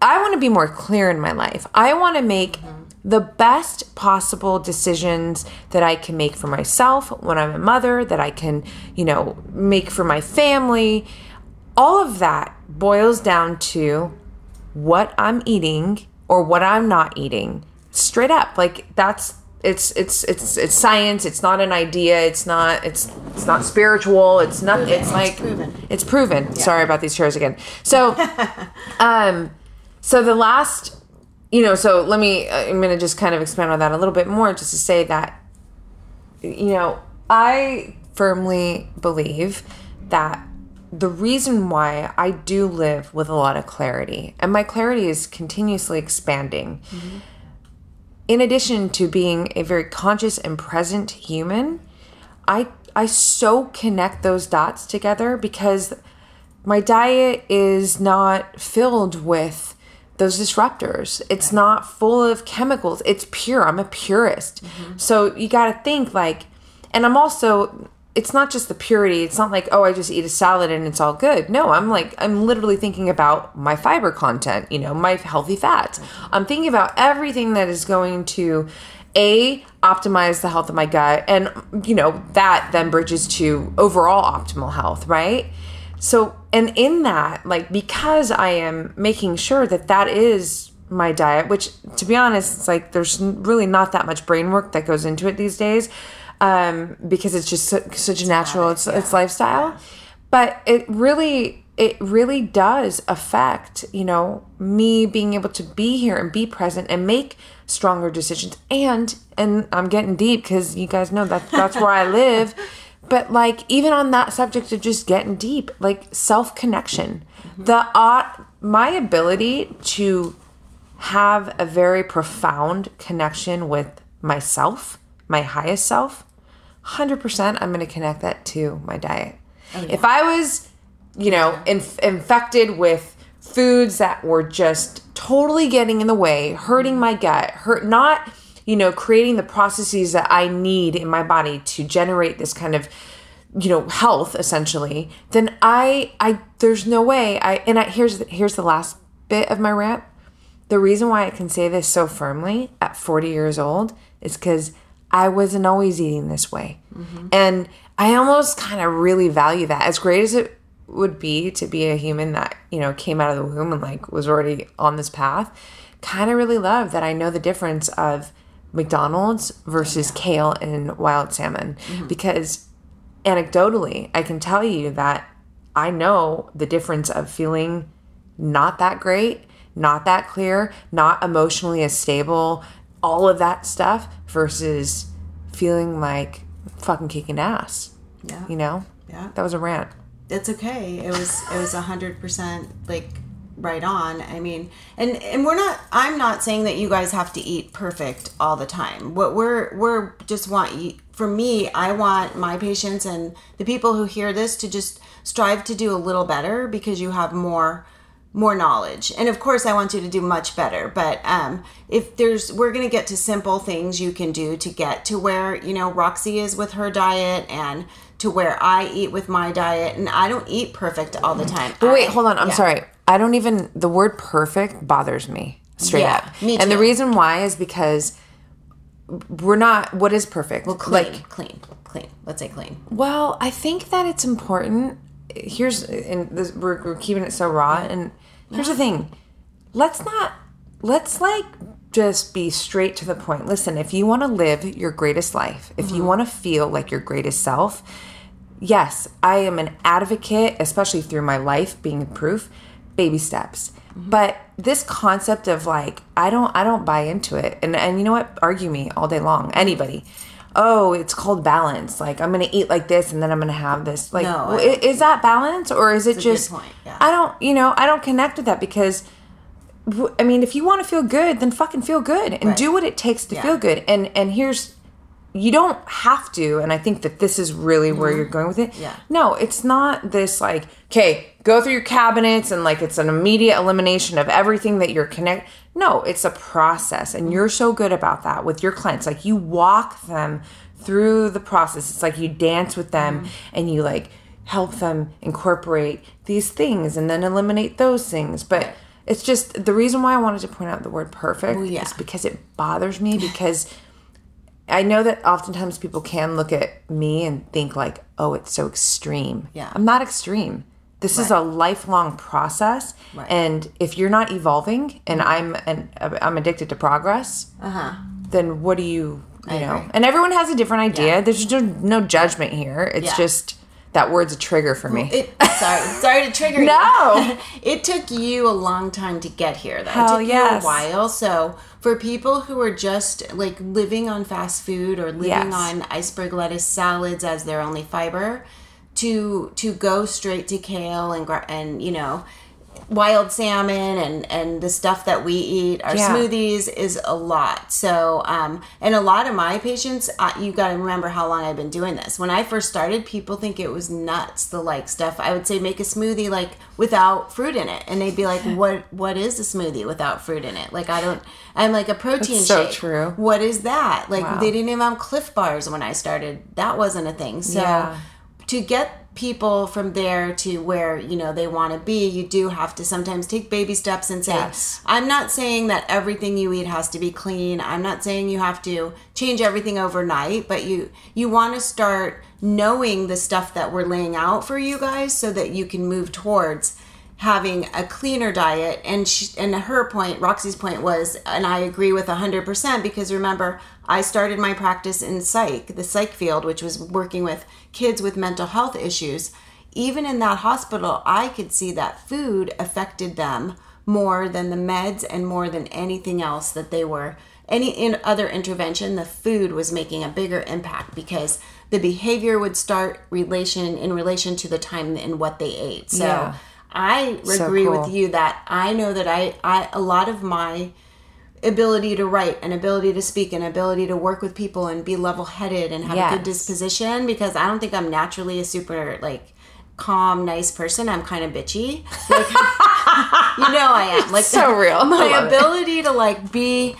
I want to be more clear in my life. I want to make the best possible decisions that I can make for myself when I'm a mother, that I can, you know, make for my family. All of that boils down to what I'm eating or what I'm not eating. Straight up. Like, that's it's it's it's it's science. It's not an idea. It's not it's it's not spiritual. It's not. Proven. It's like it's proven. It's proven. Yeah. Sorry about these chairs again. So, um, so the last, you know, so let me. I'm going to just kind of expand on that a little bit more, just to say that, you know, I firmly believe that the reason why I do live with a lot of clarity, and my clarity is continuously expanding. Mm-hmm in addition to being a very conscious and present human, I I so connect those dots together because my diet is not filled with those disruptors. It's not full of chemicals. It's pure. I'm a purist. Mm-hmm. So you got to think like and I'm also it's not just the purity. It's not like, oh, I just eat a salad and it's all good. No, I'm like, I'm literally thinking about my fiber content, you know, my healthy fats. I'm thinking about everything that is going to a optimize the health of my gut and you know that then bridges to overall optimal health right so and in that like because i am making sure that that is my diet which to be honest it's like there's really not that much brain work that goes into it these days um, because it's just su- such a natural it's, yeah. it's lifestyle but it really it really does affect you know me being able to be here and be present and make stronger decisions and and i'm getting deep because you guys know that that's where i live but like even on that subject of just getting deep like self connection mm-hmm. the uh, my ability to have a very profound connection with myself my highest self 100% i'm going to connect that to my diet. Oh, yeah. if i was you know inf- infected with foods that were just totally getting in the way, hurting my gut, hurt not, you know, creating the processes that I need in my body to generate this kind of you know health essentially then i i there's no way i and I, here's here's the last bit of my rant. The reason why i can say this so firmly at 40 years old is because i wasn't always eating this way mm-hmm. and i almost kind of really value that as great as it would be to be a human that you know came out of the womb and like was already on this path kind of really love that i know the difference of mcdonald's versus yeah. kale and wild salmon mm-hmm. because anecdotally i can tell you that i know the difference of feeling not that great not that clear not emotionally as stable all of that stuff versus feeling like fucking kicking ass yeah you know yeah that was a rant it's okay. It was it was a hundred percent like right on. I mean, and and we're not. I'm not saying that you guys have to eat perfect all the time. What we're we're just want you. for me. I want my patients and the people who hear this to just strive to do a little better because you have more more knowledge and of course i want you to do much better but um, if there's we're going to get to simple things you can do to get to where you know roxy is with her diet and to where I eat with my diet, and I don't eat perfect all the time. But wait, I, hold on. I'm yeah. sorry. I don't even the word perfect bothers me straight yeah, up. Me too. And the reason why is because we're not. What is perfect? Well, clean, like clean, clean. Let's say clean. Well, I think that it's important. Here's and this, we're, we're keeping it so raw. And here's the thing. Let's not. Let's like just be straight to the point. Listen, if you want to live your greatest life, if mm-hmm. you want to feel like your greatest self, yes, I am an advocate, especially through my life being proof, baby steps. Mm-hmm. But this concept of like I don't I don't buy into it. And and you know what? Argue me all day long. Anybody. Oh, it's called balance. Like I'm gonna eat like this, and then I'm gonna have this. Like, no, is, that balance, or is it just? Yeah. I don't. You know, I don't connect with that because I mean, if you want to feel good, then fucking feel good and right. do what it takes to yeah. feel good. And and here's you don't have to, and I think that this is really mm-hmm. where you're going with it. Yeah. No, it's not this like, okay, go through your cabinets and like it's an immediate elimination of everything that you're connect. No, it's a process, and you're so good about that with your clients. Like you walk them through the process. It's like you dance with them mm-hmm. and you like help them incorporate these things and then eliminate those things. But it's just the reason why I wanted to point out the word perfect yeah. is because it bothers me because I know that oftentimes people can look at me and think like, "Oh, it's so extreme." Yeah. I'm not extreme. This right. is a lifelong process, right. and if you're not evolving, and I'm and I'm addicted to progress, uh-huh. then what do you you I know? Agree. And everyone has a different idea. Yeah. There's no, no judgment here. It's yeah. just that word's a trigger for me. It, sorry, sorry to trigger you. No, it took you a long time to get here. Though. Hell it took yes. you a while. So for people who are just like living on fast food or living yes. on iceberg lettuce salads as their only fiber, to to go straight to kale and and you know, wild salmon and and the stuff that we eat our Yeah. smoothies is a lot so um and a lot of my patients uh, you got to remember how long i've been doing this when i first started people think it was nuts the like stuff i would say make a smoothie like without fruit in it and they'd be like what what is a smoothie without fruit in it like i don't i'm like a protein That's so shake. true. what is that like Wow. they didn't even have Clif bars when i started that wasn't a thing so Yeah. To get people from there to where you know they want to be you do have to sometimes take baby steps and say Yes. i'm not saying that everything you eat has to be clean i'm not saying you have to change everything overnight but you you want to start knowing the stuff that we're laying out for you guys so that you can move towards having a cleaner diet. And she, and her point roxy's point was and i agree with 100% because remember i started my practice in psych the psych field which was working with kids with mental health issues. Even in that hospital i could see that food affected them more than the meds and more than anything else that they were. Any in other intervention the food was making a bigger impact because the behavior would start relation in relation to the time and what they ate. So Yeah. I So agree cool. with you that I know that I, I a lot of my ability to write and ability to speak and ability to work with people and be level headed and have a good disposition because I don't think I'm naturally a super like calm, nice person. I'm kind of bitchy. Like you know I am. Like So real. My love it. ability to like be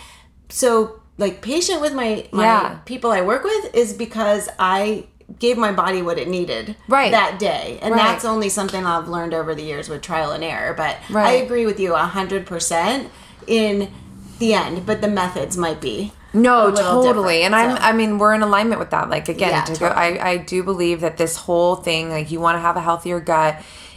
so like patient with my my Yeah. people I work with is because I gave my body what it needed Right. that day. And Right. that's only something I've learned over the years with trial and error. But I agree with you a hundred percent in the end, but the methods might be. No, totally. And I'm I mean, we're in alignment with that. Like again, Yeah, to go I, I do believe that this whole thing, like you want to have a healthier gut.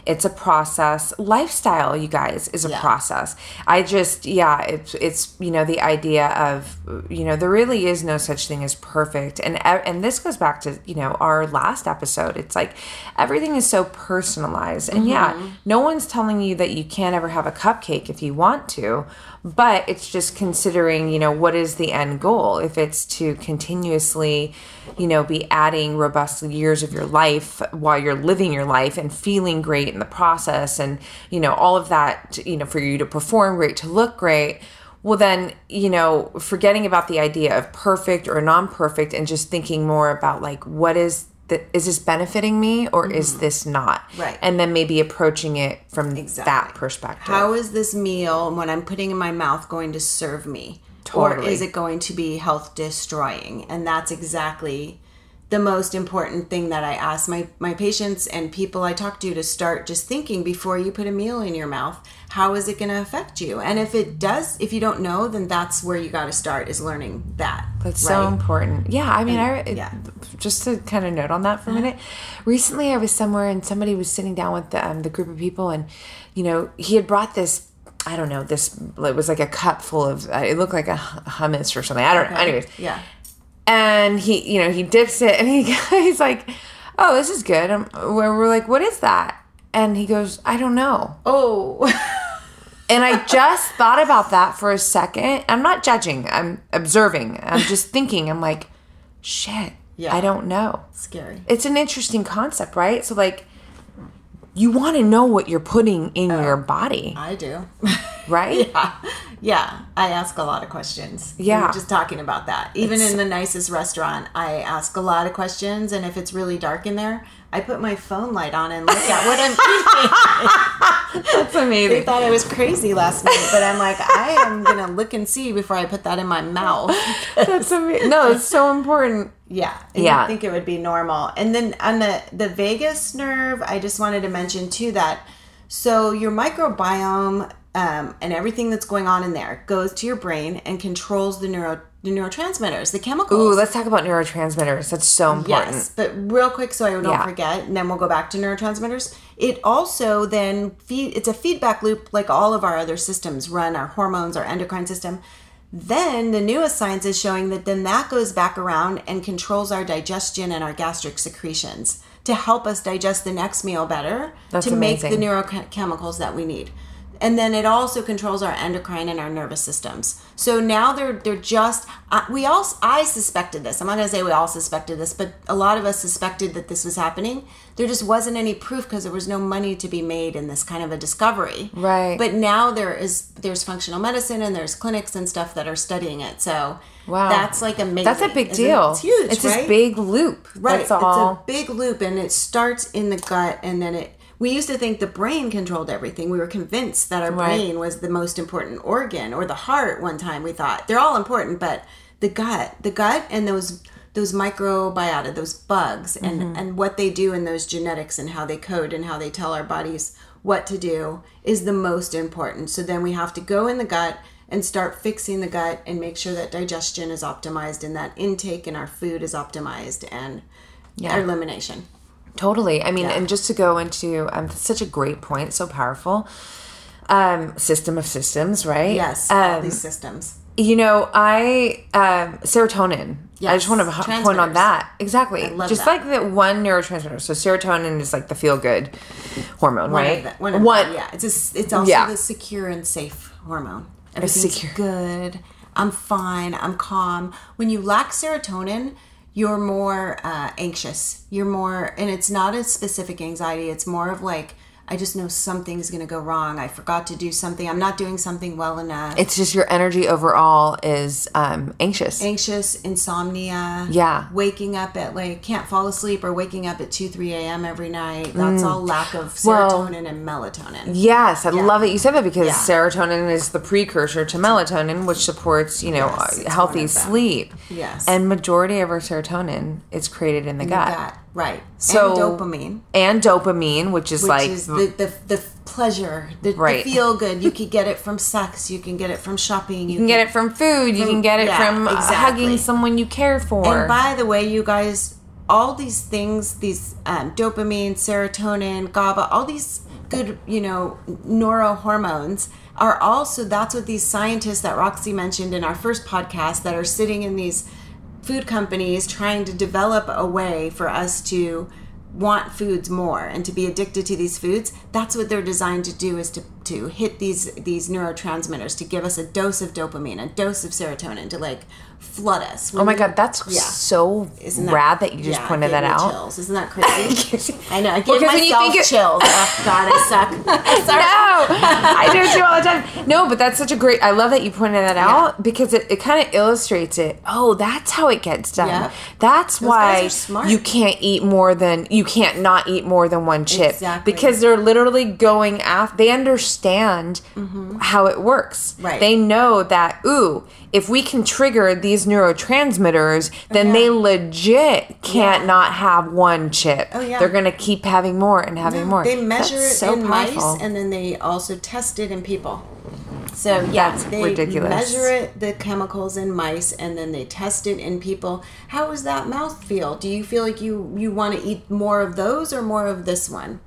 It's a process. Lifestyle, you guys, is a Yeah. process. I just, yeah, it's it's you know the idea of you know there really is no such thing as perfect, and and this goes back to you know our last episode. It's like everything is so personalized, and yeah, mm-hmm. no one's telling you that you can't ever have a cupcake if you want to, but it's just considering you know what is the end goal. If it's to continuously, you know, be adding robust years of your life while you're living your life and feeling great in the process, and you know all of that, you know, for you to perform great, to look great. Well, then, you know, forgetting about the idea of perfect or non perfect and just thinking more about like, what is the, is this benefiting me or is this not? Mm-hmm. Right. And then maybe approaching it from that perspective. How is this meal when I'm putting in my mouth going to serve me? Or is it going to be health destroying? And that's exactly the most important thing that I ask my, my patients and people I talk to to start just thinking before you put a meal in your mouth, how is it going to affect you? And if it does, if you don't know, then that's where you got to start is learning that. That's so important. Yeah, I mean, I yeah. just to kind of note on that for a minute. Recently, I was somewhere and somebody was sitting down with the, um, the group of people, and you know, he had brought this. I don't know. This it was like a cup full of. Uh, it looked like a hummus or something. I don't know. Anyways, Yeah. And he, you know, he dips it, and he he's like, "Oh, this is good." And we're, we're like, "What is that?" And he goes, "I don't know." Oh, And I just thought about that for a second. I'm not judging. I'm observing. I'm just thinking. I'm like, shit. Yeah. I don't know. scary. It's an interesting concept, right? So like you want to know what you're putting in oh. your body, I do. Right? yeah. Yeah. I ask a lot of questions. We Yeah. were just talking about that. Even in the nicest restaurant, I ask a lot of questions. And if it's really dark in there, I put my phone light on and look at what I'm eating. That's amazing. they thought I was crazy last night, but I'm like, I am going to look and see before I put that in my mouth. That's amazing. No, it's so important. Yeah. Yeah. I think it would be normal. And then on the the vagus nerve, I just wanted to mention too that so your microbiome um, and everything that's going on in there goes to your brain and controls the neuro the neurotransmitters, the chemicals. Ooh, let's talk about neurotransmitters. That's so important. Yes, but real quick, so I don't Yeah. forget, and then we'll go back to neurotransmitters. It also then feed. It's a feedback loop, like all of our other systems run, our hormones, our endocrine system. Then the newest science is showing that then that goes back around and controls our digestion and our gastric secretions to help us digest the next meal better That's to make the amazing. neurochemicals that we need. And then it also controls our endocrine and our nervous systems. So now they're they're just uh, we all I suspected this. I'm not gonna say we all suspected this, but a lot of us suspected that this was happening. There just wasn't any proof because there was no money to be made in this kind of a discovery. Right. But now there is there's functional medicine and there's clinics and stuff that are studying it. So Wow. that's like amazing. That's a big deal. It's huge. It's right? this big loop. Right. That's all. It's a big loop and it starts in the gut and then it we used to think the brain controlled everything. We were convinced that our Right. brain was the most important organ or the heart one time we thought. They're all important, but the gut, the gut and those those microbiota, those bugs and Mm-hmm. and what they do in those genetics and how they code and how they tell our bodies what to do is the most important. So then we have to go in the gut and start fixing the gut and make sure that digestion is optimized and that intake in our food is optimized and our elimination. Totally. I mean, and just to go into um, such a great point, so powerful. Um, system of systems, right? Yes, all Um, these systems. you know, I um, serotonin. I just want to point on that. Exactly. just that. like the one neurotransmitter. So serotonin is like the feel good hormone, One right? the, one One- yeah. It's a, it's also Yeah. the secure and safe hormone. Everything's secure- good. I'm fine. I'm calm. When you lack serotonin, you're more uh, anxious. You're more, and it's not a specific anxiety. It's more of like I just know something's going to go wrong. I forgot to do something. I'm not doing something well enough. It's just your energy overall is um, anxious. anxious, insomnia. Yeah. Waking up at like can't fall asleep or waking up at 2, 3 a.m. every night. That's all lack of Mm. Well- serotonin and melatonin. Yes, I love that you said that because Yeah. serotonin is the precursor to melatonin, which supports you know Yes, healthy one of them. sleep. Yes. and majority of our serotonin is created in the gut Gut, right. So- and dopamine, and dopamine, which is which like is the, the, the pleasure, the, Right. the feel good. You could get it from sex. You can get it from shopping. You, you can get it from food, you can get it yeah, from uh, exactly. hugging someone you care for. And by the way, you guys, all these things, these um, dopamine, serotonin, GABA, all these good, you know, neurohormones are also, that's what these scientists that Roxy mentioned in our first podcast that are sitting in these food companies trying to develop a way for us to want foods more and to be addicted to these foods that's what they're designed to do is to, to hit these these neurotransmitters to give us a dose of dopamine a dose of serotonin to like flood us oh my god, that's Yeah. so that, rad that you just yeah, pointed that out. Chills. Isn't that crazy? I know. I when you myself it- chills. Oh, God, I suck. Sorry. No, I do it too all the time. No, but that's such a great. I love that you pointed that out because it, it kind of illustrates it. Oh, that's how it gets done. Yep. That's guys why you can't eat more than you can't not eat more than one chip Exactly. because they're literally going after. They understand how it works. Mm-hmm. Right. They know that. Ooh, if we can trigger these neurotransmitters, then Yeah. they legit can't Yeah. not have one chip. Oh, yeah. They're gonna keep having more and having more. They measure That's it so in powerful. mice, and then they also test it in people. So yeah, That's they ridiculous. measure it the chemicals in mice, and then they test it in people. How does that mouth feel? Do you feel like you you want to eat more of those or more of this one?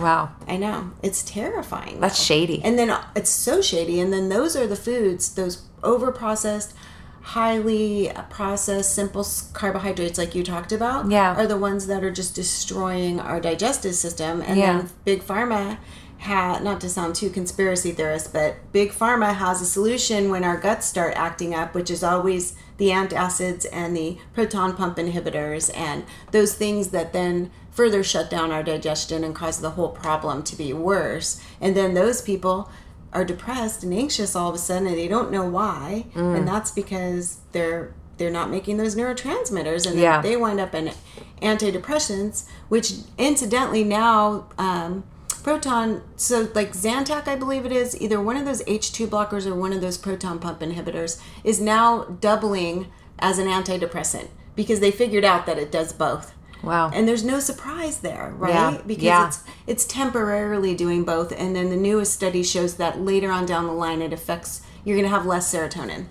Wow. I know it's terrifying. That's though. shady. And then uh, it's so shady. And then those are the foods, those over processed, highly processed, simple carbohydrates, like you talked about, Yeah. are the ones that are just destroying our digestive system. And Yeah. then big pharma. Ha, not to sound too conspiracy theorist, but big pharma has a solution when our guts start acting up, which is always the antacids and the proton pump inhibitors and those things that then further shut down our digestion and cause the whole problem to be worse. And then those people are depressed and anxious all of a sudden and they don't know why. Mm. And that's because they're they're not making those neurotransmitters and Yeah. they wind up in antidepressants, which incidentally now um, proton so like Zantac I believe it is either one of those H2 blockers or one of those proton pump inhibitors is now doubling as an antidepressant because they figured out that it does both. Wow. And there's no surprise there, right? Yeah. Because Yeah. it's it's temporarily doing both and then the newest study shows that later on down the line it affects you're going to have less serotonin.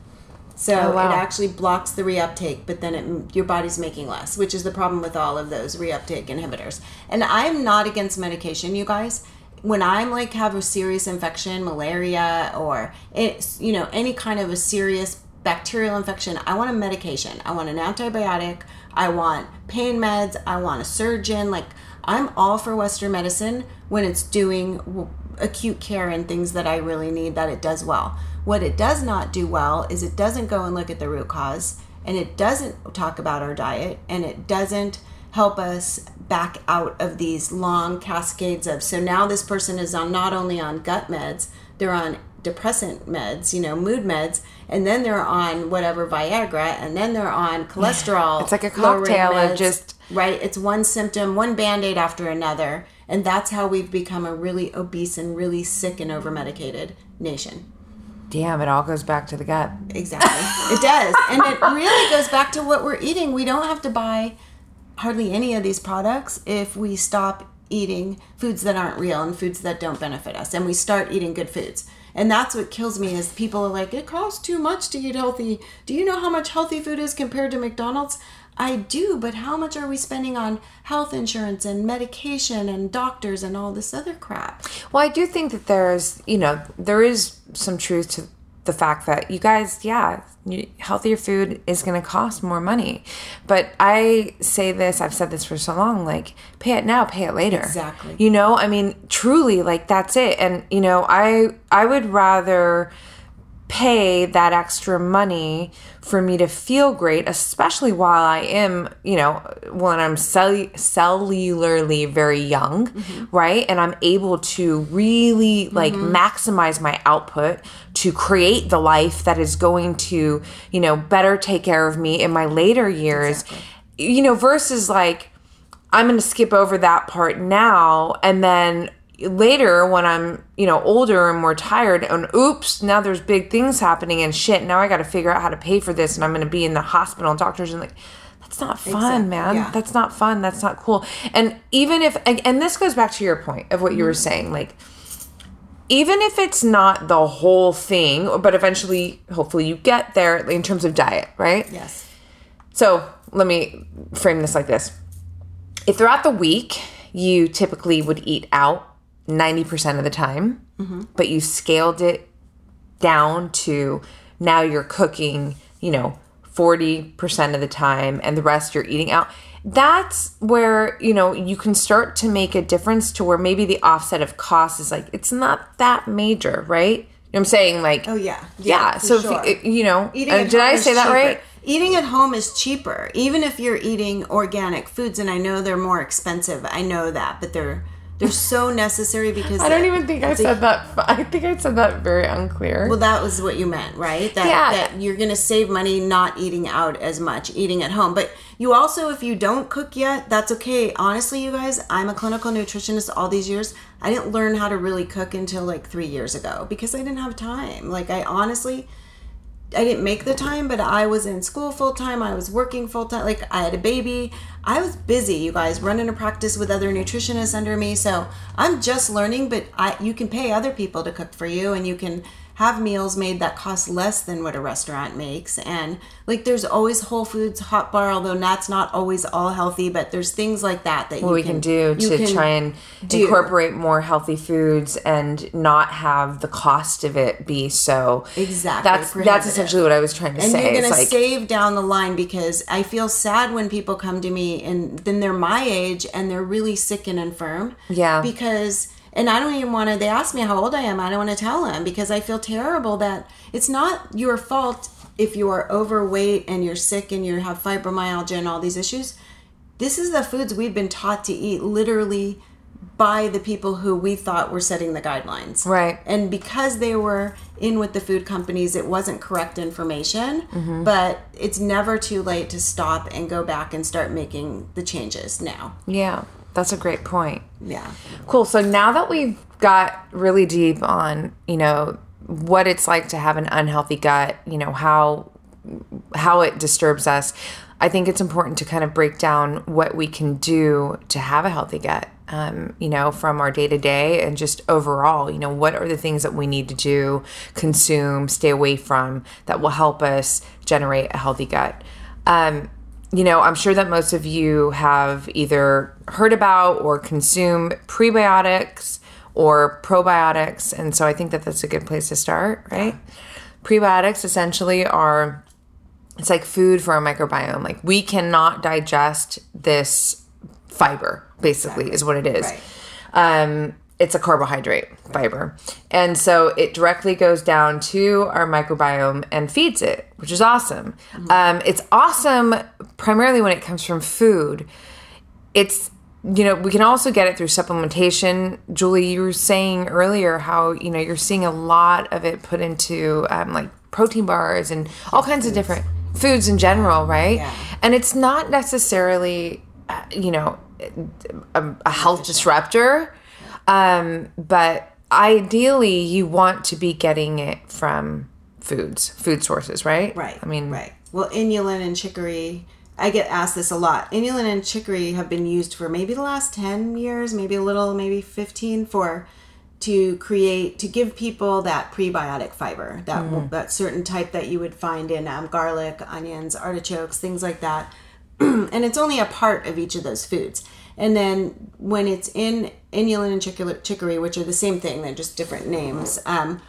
So Oh, wow. it actually blocks the reuptake, but then it, your body's making less, which is the problem with all of those reuptake inhibitors. And I'm not against medication, you guys. When I'm like have a serious infection, malaria, or it's you know any kind of a serious bacterial infection, I want a medication. I want an antibiotic. I want pain meds. I want a surgeon. Like I'm all for Western medicine when it's doing acute care and things that I really need that it does well. What it does not do well is it doesn't go and look at the root cause and it doesn't talk about our diet and it doesn't help us back out of these long cascades of so now this person is on not only on gut meds they're on depressant meds you know mood meds and then they're on whatever viagra and then they're on cholesterol it's like a cocktail meds, of just right it's one symptom one band-aid after another and that's how we've become a really obese and really sick and over medicated nation Damn, it all goes back to the gut. Exactly. it does. And it really goes back to what we're eating. We don't have to buy hardly any of these products if we stop eating foods that aren't real and foods that don't benefit us and we start eating good foods. And that's what kills me is people are like, it costs too much to eat healthy. Do you know how much healthy food is compared to McDonald's? I do, but how much are we spending on health insurance and medication and doctors and all this other crap? Well, I do think that there's, you know, there is some truth to the fact that you guys, yeah, healthier food is going to cost more money. But I say this, I've said this for so long, like pay it now, pay it later. Exactly. You know, I mean, truly like that's it. And you know, I I would rather pay that extra money for me to feel great, especially while I am, you know, when I'm cell- cellularly very young, mm-hmm. right? And I'm able to really like mm-hmm. maximize my output to create the life that is going to, you know, better take care of me in my later years, exactly. you know, versus like, I'm going to skip over that part now and then later when I'm, you know, older and more tired and oops, now there's big things happening and shit, now I got to figure out how to pay for this and I'm going to be in the hospital and doctors and like that's not fun, exactly. man. Yeah. That's not fun. That's not cool. And even if and this goes back to your point of what you were mm-hmm. saying like even if it's not the whole thing, but eventually hopefully you get there in terms of diet, right? Yes. So, let me frame this like this. If throughout the week you typically would eat out 90% of the time, mm-hmm. but you scaled it down to now you're cooking, you know, 40% of the time and the rest you're eating out. That's where, you know, you can start to make a difference to where maybe the offset of cost is like, it's not that major, right? You know I'm saying? Like, oh, yeah. Yeah. yeah so, sure. if, you know, uh, did I say that cheaper. right? Eating at home is cheaper, even if you're eating organic foods. And I know they're more expensive. I know that, but they're they're so necessary because I don't even think I said that. I think I said that very unclear. Well, that was what you meant, right? That, yeah. That you're going to save money not eating out as much, eating at home. But you also, if you don't cook yet, that's okay. Honestly, you guys, I'm a clinical nutritionist all these years. I didn't learn how to really cook until like three years ago because I didn't have time. Like, I honestly I didn't make the time, but I was in school full time. I was working full time. Like I had a baby. I was busy, you guys, running a practice with other nutritionists under me. So I'm just learning, but I you can pay other people to cook for you and you can have meals made that cost less than what a restaurant makes. And like there's always Whole Foods hot bar, although that's not always all healthy, but there's things like that that what we can, can do to can try and do. incorporate more healthy foods and not have the cost of it be so exactly that's that's essentially what I was trying to and say. And you're gonna like, save down the line because I feel sad when people come to me and then they're my age and they're really sick and infirm. Yeah. Because and I don't even want to. They ask me how old I am. I don't want to tell them because I feel terrible that it's not your fault if you are overweight and you're sick and you have fibromyalgia and all these issues. This is the foods we've been taught to eat literally by the people who we thought were setting the guidelines. Right. And because they were in with the food companies, it wasn't correct information, mm-hmm. but it's never too late to stop and go back and start making the changes now. Yeah. That's a great point. Yeah. Cool. So now that we've got really deep on, you know, what it's like to have an unhealthy gut, you know, how how it disturbs us, I think it's important to kind of break down what we can do to have a healthy gut. Um, you know, from our day to day and just overall, you know, what are the things that we need to do, consume, stay away from that will help us generate a healthy gut. Um, you know, I'm sure that most of you have either heard about or consume prebiotics or probiotics. And so I think that that's a good place to start, right? Yeah. Prebiotics essentially are it's like food for our microbiome. Like we cannot digest this fiber, basically, is what it is. Right. Um, it's a carbohydrate fiber. And so it directly goes down to our microbiome and feeds it, which is awesome. Mm-hmm. Um, it's awesome primarily when it comes from food. It's you know, we can also get it through supplementation. Julie, you were saying earlier how, you know, you're seeing a lot of it put into um, like protein bars and all kinds of different foods in general, right? Yeah. And it's not necessarily, uh, you know, a, a health disruptor, um, but ideally you want to be getting it from foods, food sources, right? Right. I mean, right. Well, inulin and chicory I get asked this a lot. Inulin and chicory have been used for maybe the last 10 years, maybe a little, maybe 15 for to create to give people that prebiotic fiber, that mm. that certain type that you would find in um, garlic, onions, artichokes, things like that. and it's only a part of each of those foods. And then when it's in inulin and chicory, which are the same thing, they're just different names. Um,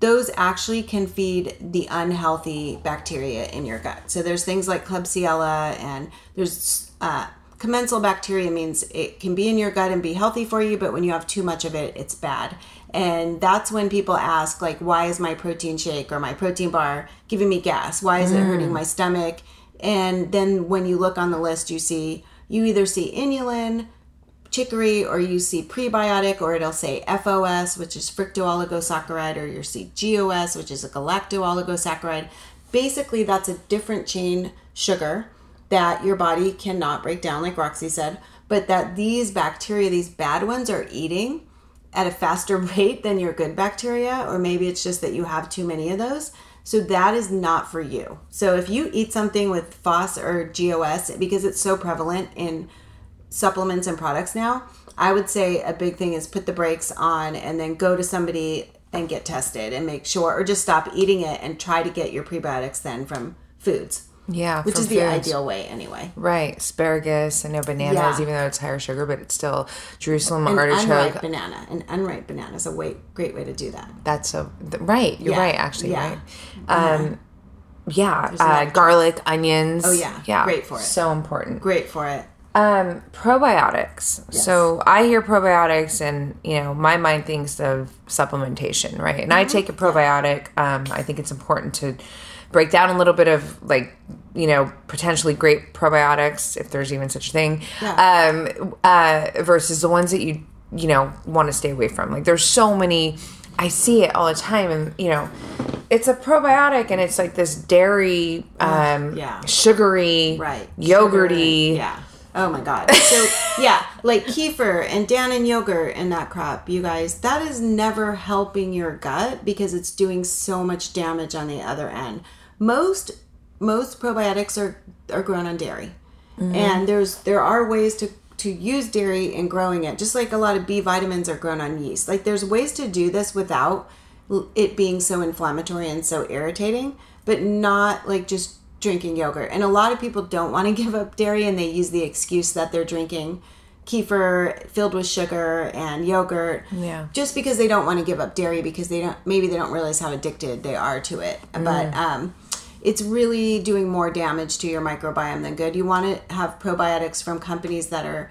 those actually can feed the unhealthy bacteria in your gut. So there's things like Klebsiella and there's uh, commensal bacteria means it can be in your gut and be healthy for you, but when you have too much of it, it's bad. And that's when people ask, like, why is my protein shake or my protein bar giving me gas? Why is mm. it hurting my stomach? And then when you look on the list, you see you either see inulin, chicory or you see prebiotic or it'll say FOS, which is fructooligosaccharides, or you see GOS, which is a galactooligosaccharides. Basically, that's a different chain sugar that your body cannot break down, like Roxy said, but that these bacteria, these bad ones, are eating at a faster rate than your good bacteria, or maybe it's just that you have too many of those. So that is not for you. So if you eat something with FOS or GOS, because it's so prevalent in supplements and products now, I would say a big thing is put the brakes on and then go to somebody and get tested and make sure, or just stop eating it and try to get your prebiotics then from foods. Yeah, which is the ideal way anyway. Right, asparagus. I know bananas, yeah. even though it's higher sugar, but it's still Jerusalem an artichoke. Unripe banana, an unripe banana is a way, great way to do that. That's a right. You're yeah. right, actually. Yeah. Right. Um, yeah, uh, garlic, onions. Oh yeah, yeah, great for it. So important. Great for it. Um, probiotics. Yes. So I hear probiotics, and you know, my mind thinks of supplementation, right? And mm-hmm. I take a probiotic. Um, I think it's important to break down a little bit of like you know potentially great probiotics, if there's even such a thing, yeah. um, uh, versus the ones that you you know want to stay away from. Like there's so many. I see it all the time, and you know, it's a probiotic, and it's like this dairy, um, yeah, sugary, right, yogurty, yeah Oh my god. So yeah, like kefir and Dannon yogurt and that crap, you guys, that is never helping your gut because it's doing so much damage on the other end. Most most probiotics are are grown on dairy. Mm-hmm. And there's there are ways to to use dairy in growing it, just like a lot of B vitamins are grown on yeast. Like there's ways to do this without it being so inflammatory and so irritating, but not like just drinking yogurt. And a lot of people don't want to give up dairy and they use the excuse that they're drinking kefir filled with sugar and yogurt. Yeah. Just because they don't want to give up dairy because they don't maybe they don't realize how addicted they are to it. Mm. But um it's really doing more damage to your microbiome than good. You want to have probiotics from companies that are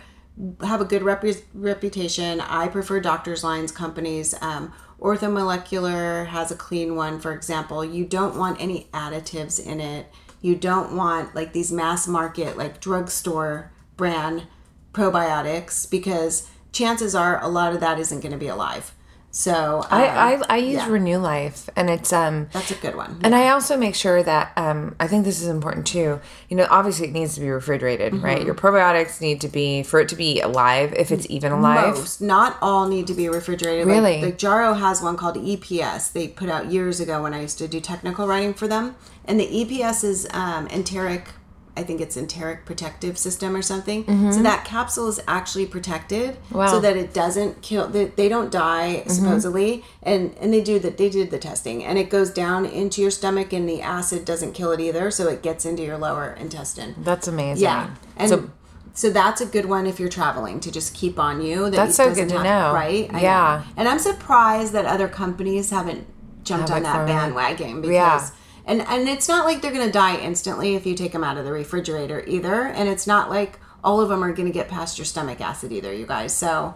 have a good rep- reputation. I prefer Doctors Lines companies. Um, Orthomolecular has a clean one, for example. You don't want any additives in it you don't want like these mass market, like drugstore brand probiotics because chances are a lot of that isn't going to be alive. So um, I, I, I use yeah. Renew Life, and it's um that's a good one. Yeah. And I also make sure that um I think this is important too. You know, obviously it needs to be refrigerated, mm-hmm. right? Your probiotics need to be for it to be alive, if it's even alive. Most, not all, need to be refrigerated. Really, like, like Jarrow has one called EPS. They put out years ago when I used to do technical writing for them, and the EPS is um, enteric I think it's enteric protective system or something. Mm-hmm. So that capsule is actually protected wow. so that it doesn't kill. They, they don't die mm-hmm. supposedly, and and they do that. They did the testing, and it goes down into your stomach, and the acid doesn't kill it either, so it gets into your lower intestine. That's amazing. Yeah, and. So, so that's a good one if you're traveling to just keep on you. That that's so good to have, know, right? I yeah, know. and I'm surprised that other companies haven't jumped on that bandwagon because yeah and and it's not like they're going to die instantly if you take them out of the refrigerator either and it's not like all of them are going to get past your stomach acid either, you guys. So,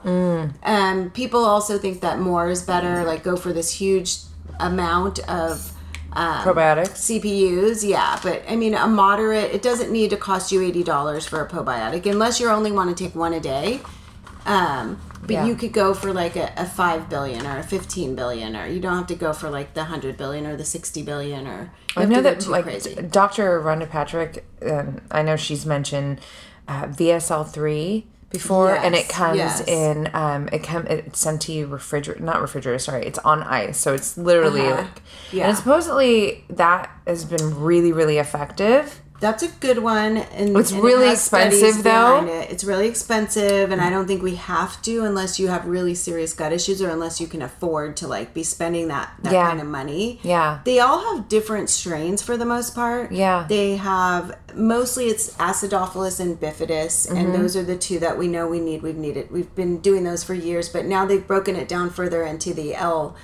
um, people also think that more is better. Like, go for this huge amount of um, Probiotics. CFUs, yeah, but I mean, a moderate, it doesn't need to cost you $80 for a probiotic unless you only want to take one a day. Um, but Yeah. you could go for like a, a 5 billion or a 15 billion, or you don't have to go for like the 100 billion or the 60 billion, or I know that too like crazy. Dr. Rhonda Patrick. Um, I know she's mentioned uh, VSL three before, and it comes yes. in. Um, it come it's sent to you refrigerator, not refrigerator. Sorry, it's on ice, so it's literally Uh-huh. like. Yeah. And supposedly that has been really, really effective. That's a good one. And It's and really studies expensive, though. It. It's really expensive, and I don't think we have to unless you have really serious gut issues or unless you can afford to like be spending that that Yeah. kind of money. Yeah. They all have different strains for the most part. Yeah. They have mostly it's acidophilus and bifidus, Mm-hmm. and those are the two that we know we need. We've needed. We've been doing those for years, but now they've broken it down further into the L,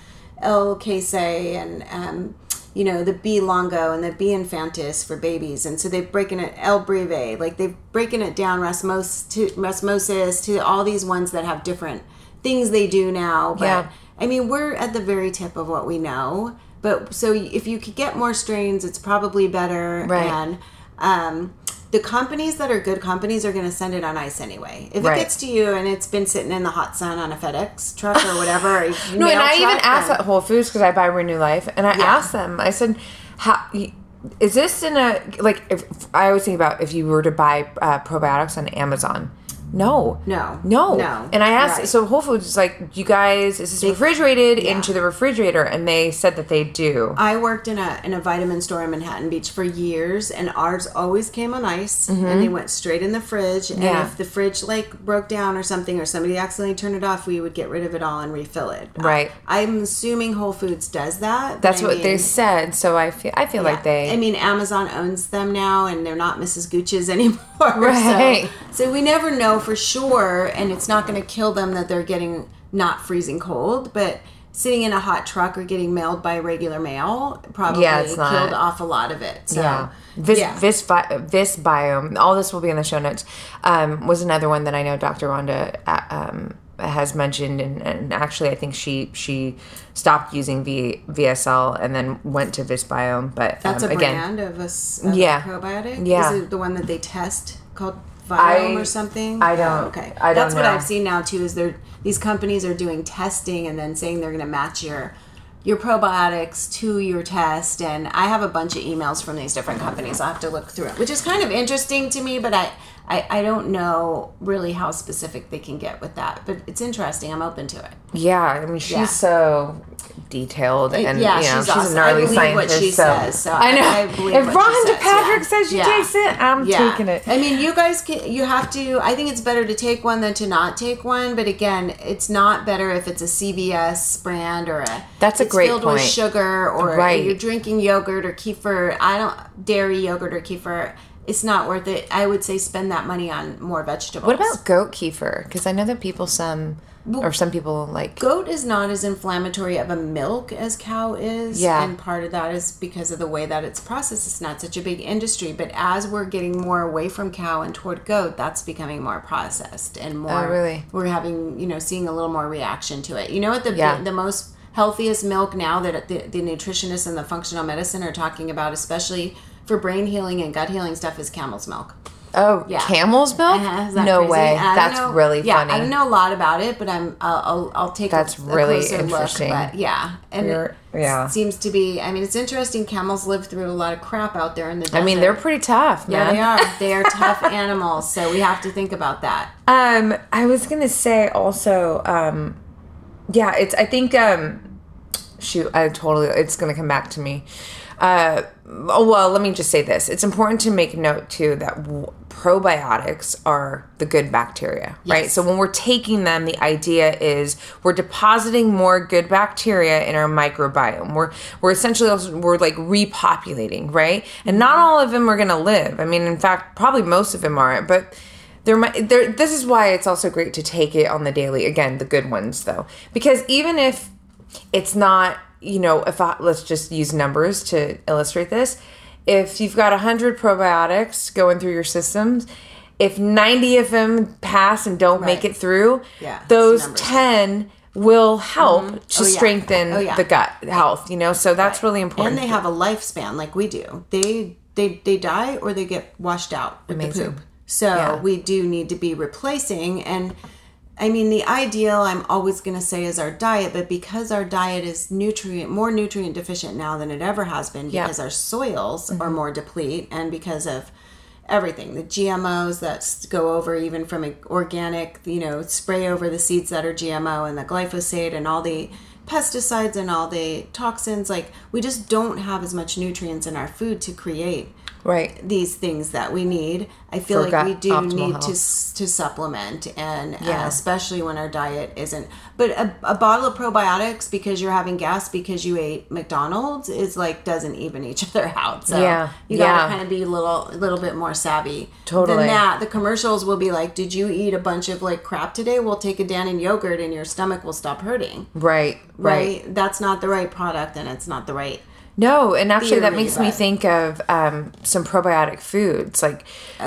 L casei and um, you know the B longo and the B infantis for babies, and so they've broken it El breve, like they've broken it down rasmos to rasmosis to all these ones that have different things they do now. But Yeah. I mean, we're at the very tip of what we know. But so if you could get more strains, it's probably better. Right. And um, the companies that are good companies are going to send it on ice anyway. If Right. it gets to you and it's been sitting in the hot sun on a FedEx truck or whatever, No, and I even asked then- at Whole Foods because I buy Renew Life, and I Yeah. asked them. I said, "How is this in a like?" If I always think about if you were to buy uh, probiotics on Amazon. No, No. no, No. And I asked, Right. so Whole Foods is like, "You guys, is this refrigerated into the refrigerator?" And they said that they do. I worked in a in a vitamin store in Manhattan Beach for years, and ours always came on ice, and they went straight in the fridge. And Mm-hmm. Yeah. if the fridge like broke down or something, or somebody accidentally turned it off, we would get rid of it all and refill it. Right. I, am assuming Whole Foods does that. That's I what they said. So I feel, I feel like they. I mean, Amazon owns them now, and they're not Mrs. Gooch's anymore. Right. So, so we never know for sure, and it's not going to kill them that they're getting not freezing cold, but sitting in a hot truck or getting mailed by regular mail probably Yeah, it's not- killed off a lot of it. So, Yeah. This, yeah. Bi- Visbiome, all this will be in the show notes, um, was another one that I know Dr. Rhonda uh, um, has mentioned. And, and actually, I think she she stopped using v, VSL and then went to Visbiome. But That's um, a again, brand of a, of Yeah. probiotic. Yeah. Is it the one that they test called Viome I- or something? I don't- Oh, okay. I don't That's what. I've seen now too. Is there these companies are doing testing and then saying they're going to match your your probiotics to your test and i have a bunch of emails from these different companies i'll have to look through it which is kind of interesting to me but i I, I don't know really how specific they can get with that, but it's interesting. I'm open to it. yeah, I mean, she's Yeah. so detailed and yeah, you know, she's she's, awesome. a gnarly I scientist. what she so. says, so I know. I- I believe if she Rhonda says, Patrick yeah. says she Yeah. takes it, I'm taking it. I mean, you guys can. You have to. I think it's better to take one than to not take one. But again, it's not better if it's a CVS brand or a. That's a great filled with sugar or Right. you're drinking yogurt or kefir. I don't dairy yogurt or kefir. It's not worth it. I would say spend that money on more vegetables. What about goat kefir? Because I know that people some or some people like goat is not as inflammatory of a milk as cow is Yeah. and part of that is because of the way that it's processed it's not such a big industry but as we're getting more away from cow and toward goat that's becoming more processed and oh, more Oh, really? we're having you know seeing a little more reaction to it you know what the Yeah. the most healthiest milk now that the, the nutritionists and the functional medicine are talking about especially for brain healing and gut healing stuff is camel's milk oh Yeah. camel's milk. uh-huh. No crazy? way. That's know- really yeah, funny. I don't know a lot about it, but I'm I'll I'll, I'll take That's a, really interesting. Look, but yeah, and You're- it yeah. seems to be. I mean, it's interesting. Camels live through a lot of crap out there in the desert. I mean, they're pretty tough, yeah, they are. They are tough animals, so we have to think about that. Um, I was gonna say also, um, yeah, it's. I think, um, shoot, I totally. It's gonna come back to me. Uh, oh, well, let me just say this. It's important to make note too that w- probiotics are the good bacteria, right? So when we're taking them, the idea is we're depositing more good bacteria in our microbiome. We're we're essentially also, we're like repopulating, right? And not all of them are gonna live. I mean, in fact, probably most of them aren't, but there might there this is why it's also great to take it on the daily again the good ones though because even if it's not you know if I, let's just use numbers to illustrate this if you've got 100 probiotics going through your systems if 90 of them pass and don't make it through, Yeah, those 10 will help mm-hmm. to Oh, yeah. strengthen Oh, yeah. the gut health, you know? So that's really important. and they have a lifespan like we do. They they they die or they get washed out with Amazing. the poop. So we do need to be replacing and I mean the ideal I'm always going to say is our diet, but because our diet is nutrient more nutrient deficient now than it ever has been Yeah. because our soils are Mm-hmm. more deplete and because of everything the gmos that go over even from organic you know spray over the seeds that are gmo and the glyphosate and all the pesticides and all the toxins like we just don't have as much nutrients in our food to create right. these things that we need i feel For like we do need to health. to supplement and Yeah. uh, especially when our diet isn't but a, a bottle of probiotics because you're having gas because you ate mcdonald's is like doesn't even each other out so Yeah. you gotta Yeah. kind of be a little a little bit more savvy Totally. than that the commercials will be like did you eat a bunch of like crap today we'll take a Dannon yogurt and your stomach will stop hurting Right. Right. right, that's not the right product and it's not the right No, and actually, that makes me think of um, some probiotic foods like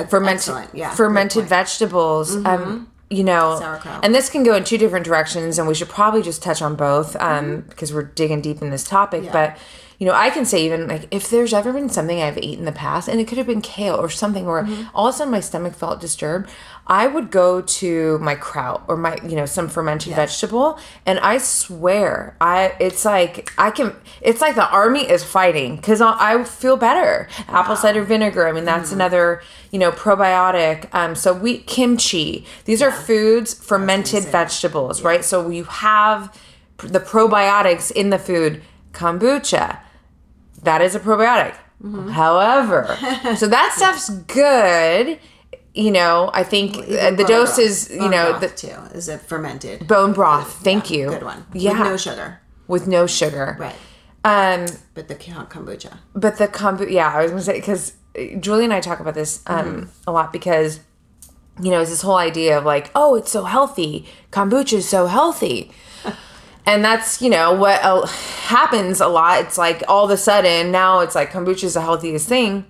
fermented yeah, fermented good point. vegetables. Um, you know, Sauerkraut. and this can go in two different directions, and we should probably just touch on both um, Mm-hmm. because we're digging deep in this topic. But you know, I can say even like if there's ever been something I've eaten in the past, and it could have been kale or something where Mm-hmm. all of a sudden my stomach felt disturbed, I would go to my kraut or my you know some fermented vegetable, and I swear I it's like I can it's like the army is fighting because I, I feel better. Apple cider vinegar, I mean that's Mm-hmm. another you know probiotic. Um, so we kimchi, these are foods fermented vegetables, right? So you have the probiotics in the food. Kombucha, that is a probiotic. Mm-hmm. However, so that stuff's good. You know, I think uh, the dose broth. is, you Bone know, broth, the too is it fermented bone broth. Thank you. good one Yeah. with no sugar With no sugar. right Um, but the kombucha but the kombucha, yeah, I was gonna say because Julie and I talk about this um Mm-hmm. a lot because you know it's this whole idea of like, oh, it's so healthy. Kombucha is so healthy. And that's, you know, what uh, happens a lot. It's like all of a sudden now it's like kombucha is the healthiest thing.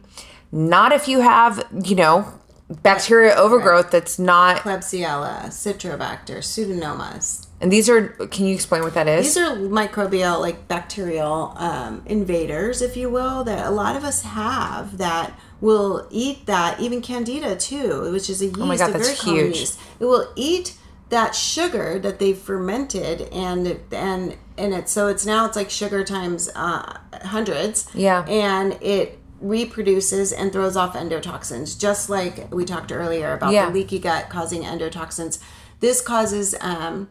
Not if you have, you know, bacteria overgrowth that's not. Klebsiella, Citrobacter, Pseudomonas. And these are, can you explain what that is? These are microbial, like bacterial um, invaders, if you will, that a lot of us have that will eat that, even candida too, which is a yeast. Oh my God, a that's huge. yeast. It will eat that sugar that they've fermented and and and it's so it's now it's like sugar times uh, hundreds. Yeah. and it reproduces and throws off endotoxins, just like we talked earlier about Yeah. the leaky gut causing endotoxins. This causes um,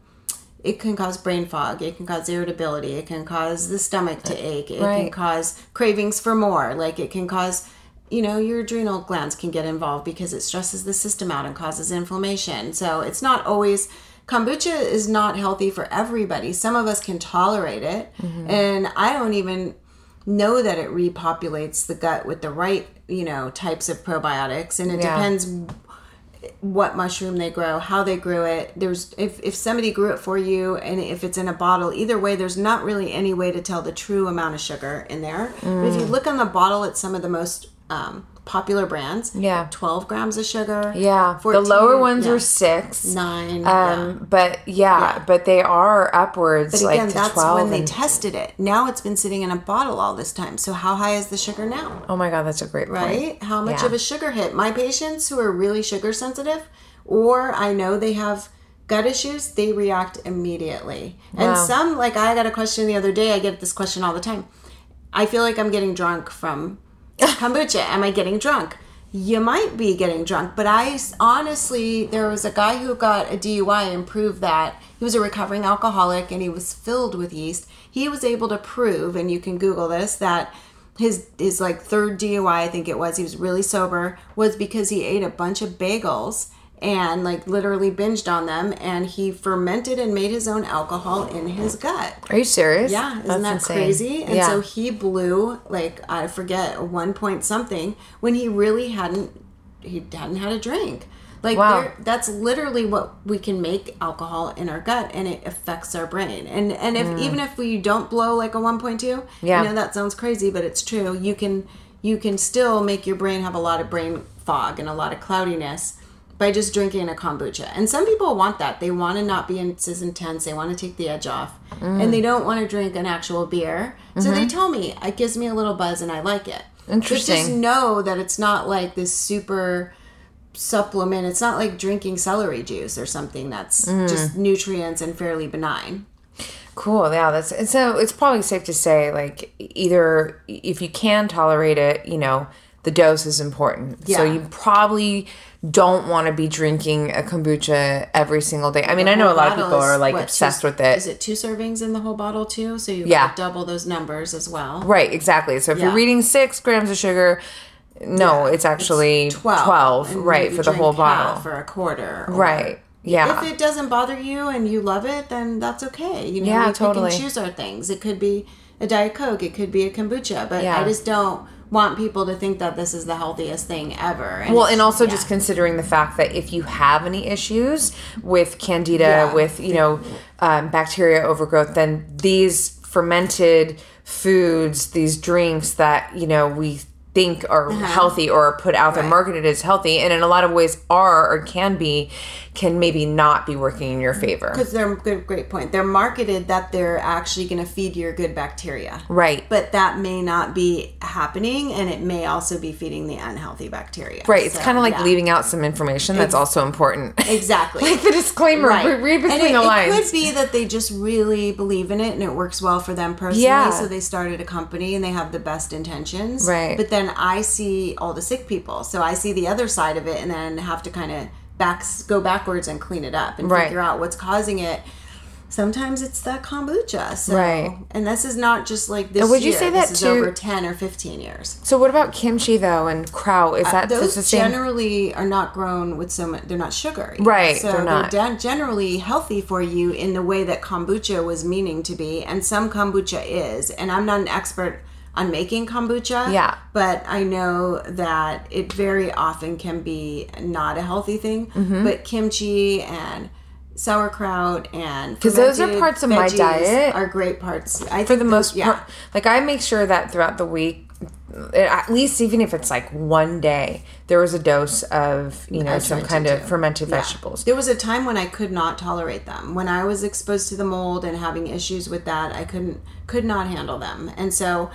it can cause brain fog it can cause irritability it can cause the stomach to ache it can cause cravings for more like it can cause you know your adrenal glands can get involved because it stresses the system out and causes inflammation so it's not always kombucha is not healthy for everybody some of us can tolerate it Mm-hmm. and i don't even know that it repopulates the gut with the right you know types of probiotics and it Yeah. depends what mushroom they grow, how they grew it. There's if if somebody grew it for you and if it's in a bottle, either way there's not really any way to tell the true amount of sugar in there. But if you Mm. look on the bottle at some of the most um, popular brands, Yeah. 12 grams of sugar. yeah. The lower ones yeah, are six. 9. yeah. Um, but yeah, but they are upwards But like again, to that's 12 when they tested it. Now it's been sitting in a bottle all this time. So how high is the sugar now? Oh my god, that's a great point. right? How much Yeah. of a sugar hit? My patients who are really sugar sensitive, or I know they have gut issues, they react immediately. And some, like I got a question the other day, I get this question all the time. I feel like I'm getting drunk from kombucha. Am I getting drunk? You might be getting drunk, but I honestly, there was a guy who got a DUI and proved that he was a recovering alcoholic and he was filled with yeast. He was able to prove, and you can Google this, that his his like third DUI, I think it was, he was really sober, was because he ate a bunch of bagels and like literally binged on them and he fermented and made his own alcohol in his gut. Are you serious? Yeah, isn't That's that insane. crazy? And yeah. so he blew like I forget one point something when he really hadn't he hadn't had a drink. Like Wow. there, that's literally what we can make alcohol in our gut, and it affects our brain. And and if even if we don't blow like a one point two, Mm. Yeah. I know that sounds crazy, but it's true. You can you can still make your brain have a lot of brain fog and a lot of cloudiness by just drinking a kombucha. And some people want that. They want to not be as intense. They want to take the edge off. Mm. And they don't want to drink an actual beer. So mm-hmm. they tell me it gives me a little buzz and I like it. Interesting. But just know that it's not like this super supplement. It's not like drinking celery juice or something that's mm. just nutrients and fairly benign. Cool. Yeah, that's and so it's probably safe to say like either if you can tolerate it, you know, the dose is important. Yeah. So you probably don't want to be drinking a kombucha every single day. I mean, I know a lot of people are like what, obsessed two, with it. Is it two servings in the whole bottle too? So you yeah. double those numbers as well. Right, exactly. So if yeah. you're reading six grams of sugar, no, yeah, it's actually it's 12, 12 right, for the whole bottle. For a quarter. right. Yeah. If it doesn't bother you and you love it, then that's okay. You know, yeah, we totally. pick and choose our things. It could be a Diet Coke, it could be a kombucha, but yeah. I just don't want people to think that this is the healthiest thing ever. And well, and also yeah. just considering the fact that if you have any issues with candida, yeah. with you know um, bacteria overgrowth, then these fermented foods, these drinks that you know we think are uh-huh. healthy or are put out there. Right. marketed as healthy and in a lot of ways are or can be can maybe not be working in your favor. Because they're good great point. They're marketed that they're actually going to feed your good bacteria. Right. But that may not be happening and it may also be feeding the unhealthy bacteria. Right it's kind of like yeah. leaving out some information that's also important. Exactly. Like the disclaimer right. read between and it, the lines. it could be that they just really believe in it and it works well for them personally yeah. so they started a company and they have the best intentions. Right. But then I see all the sick people. So I see the other side of it and then have to kind of back go backwards and clean it up and right. figure out what's causing it. Sometimes it's that kombucha. So, right. And this is not just like this. would you year. say that this too? over ten or fifteen years. So what about kimchi though and kraut? Is uh, that uh, those generally are not grown with so much? They're not sugary. Right. So they're not they're generally healthy for you in the way that kombucha was meaning to be, and some kombucha is. And I'm not an expert on making kombucha. Yeah. But I know that it very often can be not a healthy thing. Mm-hmm. But kimchi and sauerkraut and because those are parts of my diet are great parts. I for the most yeah. part, like I make sure that throughout the week. At least, even if it's like one day, there was a dose of you know some kind of fermented yeah. vegetables. There was a time when I could not tolerate them. When I was exposed to the mold and having issues with that, I couldn't could not handle them, and so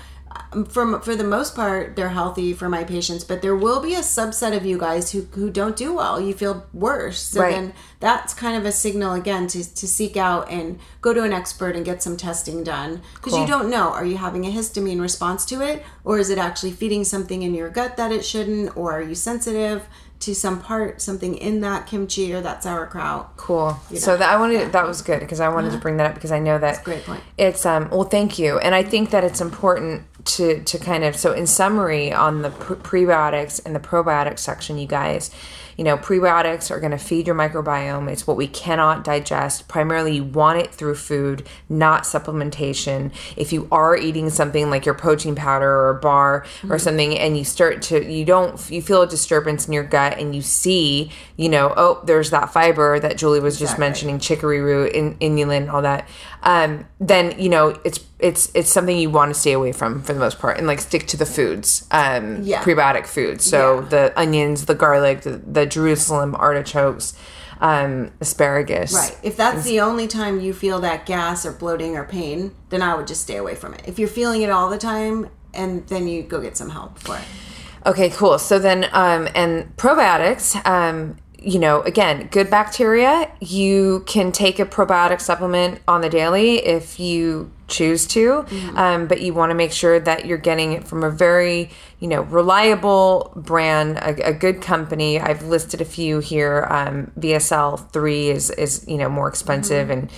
for for the most part they're healthy for my patients but there will be a subset of you guys who who don't do well. You feel worse. So right. then that's kind of a signal again to to seek out and go to an expert and get some testing done. Because cool. you don't know. Are you having a histamine response to it? Or is it actually feeding something in your gut that it shouldn't? Or are you sensitive to some part something in that kimchi or that sauerkraut. Cool. You know? So that I wanted yeah. that was good because I wanted uh-huh. to bring that up because I know that great point. It's um well thank you and I think that it's important to to kind of so in summary on the prebiotics and the probiotics section you guys you know, prebiotics are going to feed your microbiome. It's what we cannot digest. Primarily, you want it through food, not supplementation. If you are eating something like your protein powder or a bar mm-hmm. or something, and you start to, you don't, you feel a disturbance in your gut and you see, you know, oh, there's that fiber that Julie was just mentioning, chicory root, in, inulin, all that. Um, then you know it's it's it's something you want to stay away from for the most part and like stick to the foods um yeah. prebiotic foods so yeah. the onions the garlic the, the jerusalem artichokes um, asparagus. Right. If that's the only time you feel that gas or bloating or pain, then I would just stay away from it. If you're feeling it all the time, and then you go get some help for it. Okay, cool. So then, um, and probiotics, um, you know, again, good bacteria. You can take a probiotic supplement on the daily if you choose to, mm-hmm. um, but you want to make sure that you're getting it from a very, you know, reliable brand, a, a good company. I've listed a few here. Um, VSL three is is you know more expensive mm-hmm. and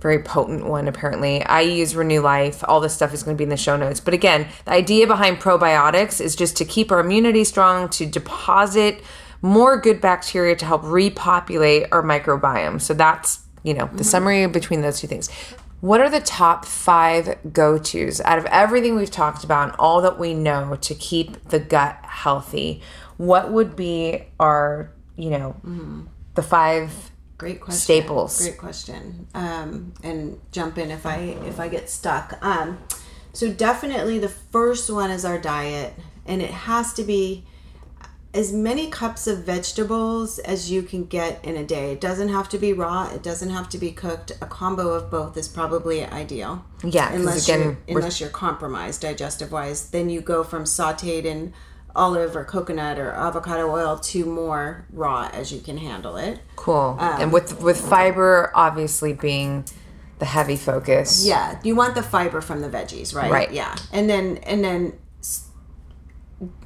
very potent one apparently. I use Renew Life. All this stuff is going to be in the show notes. But again, the idea behind probiotics is just to keep our immunity strong, to deposit more good bacteria to help repopulate our microbiome. So that's, you know, the mm-hmm. summary between those two things. What are the top five go tos out of everything we've talked about and all that we know to keep the gut healthy? What would be our, you know, mm-hmm. the five great question staples? Great question. Um, and jump in if I if I get stuck. Um, so definitely the first one is our diet, and it has to be as many cups of vegetables as you can get in a day. It doesn't have to be raw. It doesn't have to be cooked. A combo of both is probably ideal. Yeah, unless again, you're, unless you're compromised digestive wise, then you go from sautéed in olive or coconut or avocado oil to more raw as you can handle it. Cool. Um, and with with fiber obviously being the heavy focus. Yeah, you want the fiber from the veggies, right? Right. Yeah, and then and then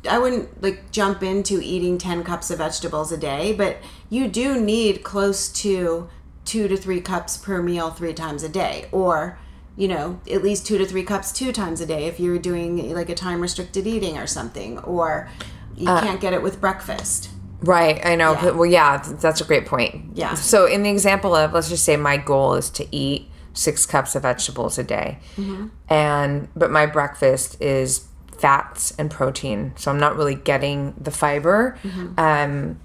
I wouldn't like jump into eating ten cups of vegetables a day, but you do need close to two to three cups per meal three times a day, or you know at least two to three cups two times a day if you're doing like a time restricted eating or something, or you Uh, can't get it with breakfast. Right, I know. Yeah. Well, yeah, that's a great point. Yeah. So, in the example of, let's just say my goal is to eat six cups of vegetables a day, Mm-hmm. and but my breakfast is fats and protein, so I'm not really getting the fiber, Mm-hmm. um,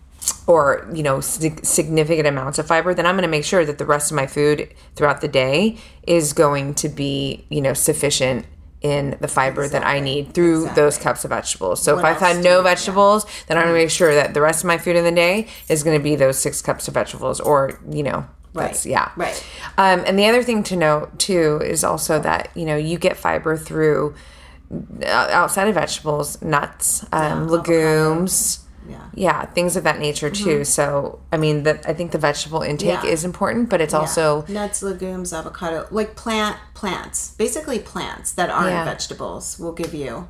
or you know, sig- significant amounts of fiber. Then I'm going to make sure that the rest of my food throughout the day is going to be you know sufficient in the fiber that I need through those cups of vegetables. So What if I've had no vegetables, then I'm gonna make sure that the rest of my food in the day is gonna be those six cups of vegetables, or you know, that's Right, yeah, right. Um, and the other thing to note too is also that you know you get fiber through outside of vegetables, nuts, um, legumes. Yeah. Mm-hmm. Yeah, things of that nature too. So, I mean, that I think the vegetable intake Yeah. is important, but it's also nuts, legumes, avocado, like plant plants, basically plants that aren't Yeah. vegetables will give you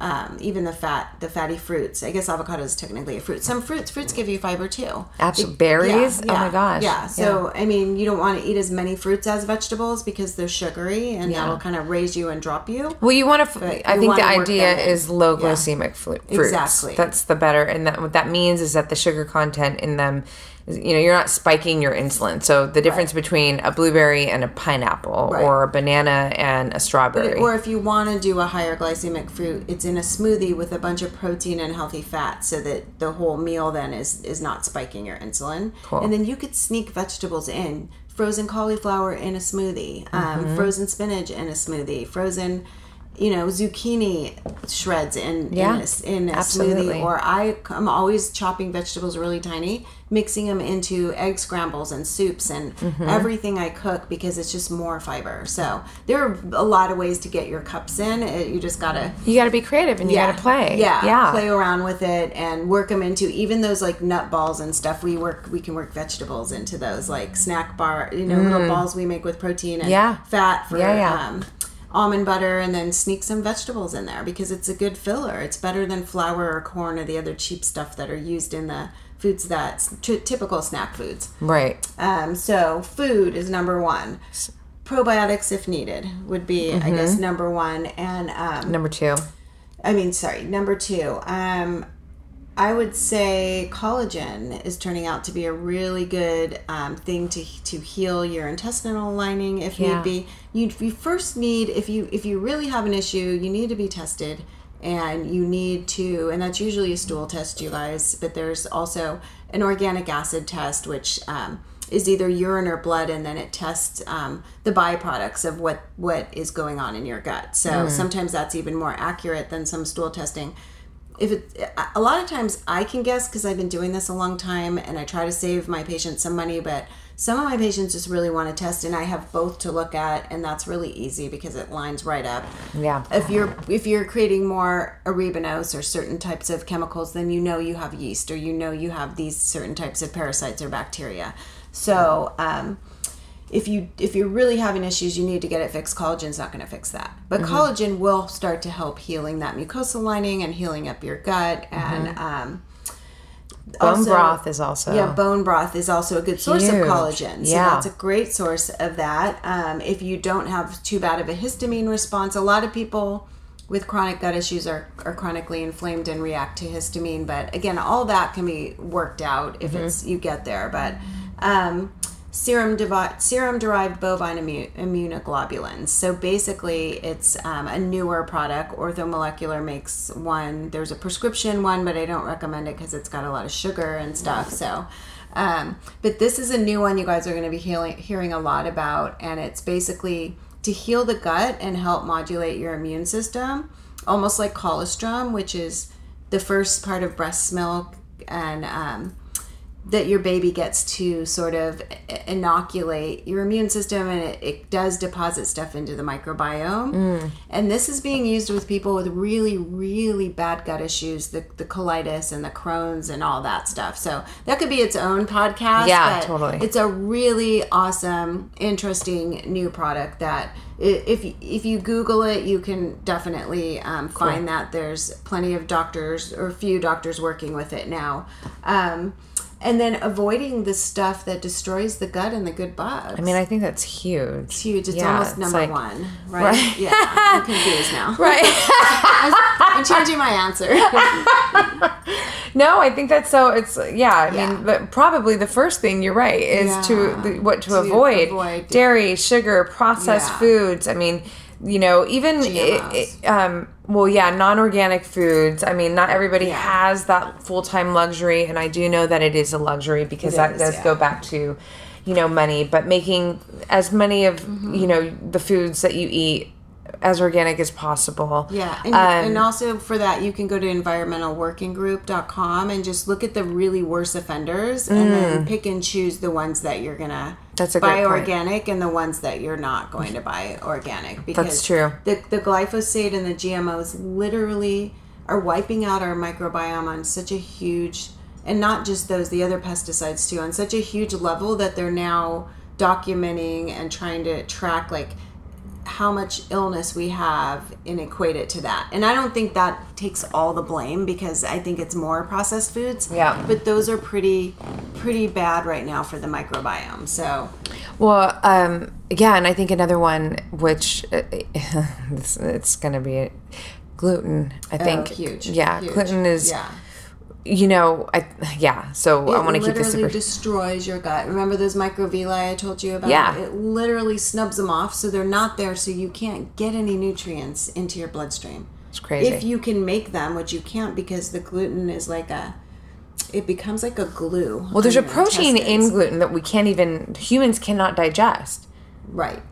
um, even the fat, the fatty fruits. I guess avocado is technically a fruit. Some fruits, fruits give you fiber too. Absolutely. Berries? Oh my gosh. Yeah. So I mean, you don't want to eat as many fruits as vegetables because they're sugary and Yeah. that'll kind of raise you and drop you. Well, you want to. I think the idea is low glycemic fruits. Exactly. That's the better, and that what that means is that the sugar content in them, you know, you're not spiking your insulin. So the difference between a blueberry and a pineapple, Right. or a banana and a strawberry. Or if you want to do a higher glycemic fruit, it's in a smoothie with a bunch of protein and healthy fat, so that the whole meal then is is not spiking your insulin. Cool. And then you could sneak vegetables in, frozen cauliflower in a smoothie, Mm-hmm. um, frozen spinach in a smoothie, frozen, you know, zucchini shreds in Yeah, in a, in a absolutely. smoothie. Or I I'm always chopping vegetables really tiny, mixing them into egg scrambles and soups and Mm-hmm. everything I cook because it's just more fiber. So there are a lot of ways to get your cups in. It, you just gotta you got to be creative and you got to play. yeah, yeah. play around with it and work them into even those like nut balls and stuff. We work we can work vegetables into those like snack bar, you know, little balls we make with protein and Mm. Yeah. fat for Yeah, yeah. um almond butter and then sneak some vegetables in there because it's a good filler. It's better than flour or corn or the other cheap stuff that are used in the foods that's t- typical snack foods. Right. Um, so food is number one. Probiotics, if needed, would be I guess Mm-hmm. number one. And um, Number two. I mean, sorry, number two. Um, I would say collagen is turning out to be a really good um, thing to to heal your intestinal lining if Yeah. need be. You you first need if you if you really have an issue, you need to be tested, and you need to, and that's usually a stool test, you guys. But there's also an organic acid test, which um, is either urine or blood, and then it tests um, the byproducts of what what is going on in your gut. So sometimes that's even more accurate than some stool testing if it a lot of times i can guess because i've been doing this a long time and i try to save my patients some money but some of my patients just really want to test and i have both to look at and that's really easy because it lines right up Yeah. if you're if you're creating more arabinose or certain types of chemicals then you know you have yeast or you know you have these certain types of parasites or bacteria so um, if you if you're really having issues you need to get it fixed collagen's not going to fix that but collagen will start to help healing that mucosal lining and healing up your gut and um, Bone also- broth is also. yeah, bone broth is also a good source of collagen. So Yeah. that's a great source of that. Um, if you don't have too bad of a histamine response, a lot of people with chronic gut issues are, are chronically inflamed and react to histamine. But again, all that can be worked out if Mm-hmm. it's you get there. But um, serum devi- serum derived bovine immu- immunoglobulins. So basically, it's um, a newer product. Orthomolecular makes one. There's a prescription one, but I don't recommend it because it's got a lot of sugar and stuff. So. Um, but this is a new one you guys are going to be hearing, hearing a lot about, and it's basically to heal the gut and help modulate your immune system, almost like colostrum, which is the first part of breast milk and um, that your baby gets to sort of inoculate your immune system and it, it does deposit stuff into the microbiome. Mm. And this is being used with people with really, really bad gut issues, the, the colitis and the Crohn's and all that stuff. So that could be its own podcast. Yeah, totally. It's a really awesome, interesting new product that if if you Google it, you can definitely um, find cool. that there's plenty of doctors or a few doctors working with it now. Um, and then avoiding the stuff that destroys the gut and the good bugs. I mean, I think that's huge. It's huge. It's yeah, almost number like, one, right? right? Yeah, I'm confused now. Right. I'm changing my answer. no, I think that's so. It's yeah. I yeah. mean, the, probably the first thing you're right is yeah. to the, what to, to avoid, avoid, dairy, sugar, processed foods. I mean you know even it, um, well yeah non-organic foods i mean not everybody yeah. has that full-time luxury and i do know that it is a luxury because it that is, does yeah. go back to you know money but making as many of mm-hmm. you know the foods that you eat as organic as possible. Yeah. And, um, and also for that, you can go to environmentalworkinggroup.com and just look at the really worst offenders and mm. then pick and choose the ones that you're going to that's a buy organic and the ones that you're not going to buy organic. Because That's true. The, the glyphosate and the GMOs literally are wiping out our microbiome on such a huge, and not just those, the other pesticides too, on such a huge level that they're now documenting and trying to track like – how much illness we have and equate it to that. And I don't think that takes all the blame because I think it's more processed foods. Yeah. But those are pretty pretty bad right now for the microbiome. So well, um, yeah, and I think another one which uh, it's, it's going to be gluten. I oh, think oh, huge. Yeah, huge. gluten is yeah you know, I yeah. So it I want to keep this super. destroys your gut. Remember those microvilli I told you about? Yeah. It literally snubs them off, so they're not there, so you can't get any nutrients into your bloodstream. It's crazy. If you can make them, which you can't because the gluten is like a. It becomes like a glue. Well, there's a protein in gluten that we can't even humans cannot digest. Right.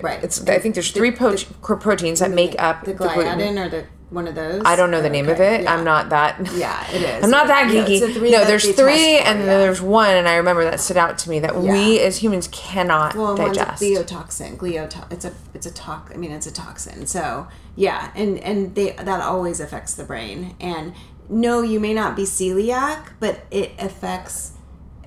Right. It's. The, I think there's three pro- the, proteins that make up the gliadin or the one of those? I don't know the oh, name of it. Yeah. I'm not that. Yeah, it is. I'm not that geeky. No, no there's three, and then there's one, and I remember that stood out to me that yeah. we as humans cannot well, digest. Well, gliotoxin. Gliotoxin. It's a it's a tox. I mean, it's a toxin. So yeah, and and they that always affects the brain. And no, you may not be celiac, but it affects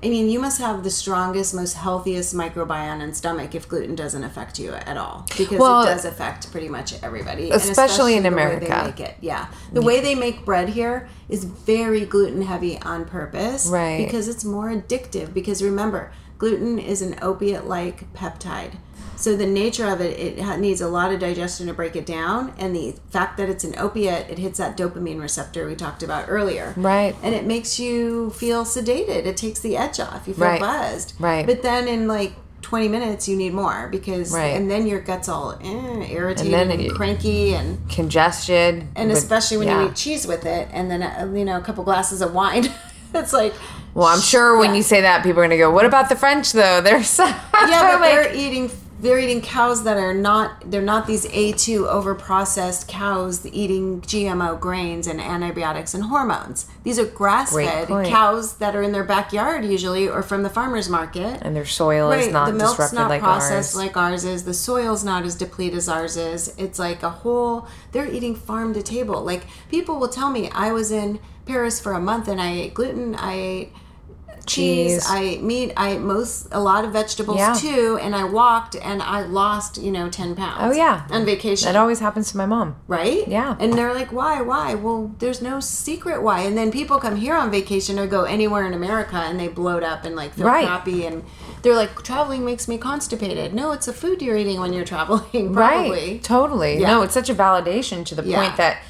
I mean, you must have the strongest, most healthiest microbiome and stomach if gluten doesn't affect you at all, because well, it does affect pretty much everybody, especially, especially in America. make it, yeah. The yeah. way they make bread here is very gluten heavy on purpose, right? Because it's more addictive. Because remember, gluten is an opiate-like peptide. So the nature of it, it needs a lot of digestion to break it down, and the fact that it's an opiate, it hits that dopamine receptor we talked about earlier, right? And it makes you feel sedated. It takes the edge off. You feel right. buzzed, right? But then in like 20 minutes you need more because right. and then your gut's all eh, irritated and, and cranky and congested and especially when yeah. you eat cheese with it and then uh, you know a couple glasses of wine it's like well i'm sure when yeah. you say that people are going to go what about the french though they're so yeah but like, they're eating they're eating cows that are not they're not these A2 overprocessed cows eating GMO grains and antibiotics and hormones. These are grass-fed cows that are in their backyard usually or from the farmers market. And their soil right. is not the milk's disrupted not like processed ours. like ours is. The soil's not as depleted as ours is. It's like a whole they're eating farm to table. Like people will tell me I was in Paris for a month and I ate gluten, I ate cheese. I ate meat. I ate most a lot of vegetables yeah. too, and I walked and I lost you know ten pounds. Oh yeah, on vacation. That always happens to my mom. Right? Yeah. And they're like, why? Why? Well, there's no secret why. And then people come here on vacation or go anywhere in America and they bloat up and like feel right. crappy and they're like traveling makes me constipated. No, it's the food you're eating when you're traveling. Probably. Right. Totally. Yeah. No, it's such a validation to the yeah. point that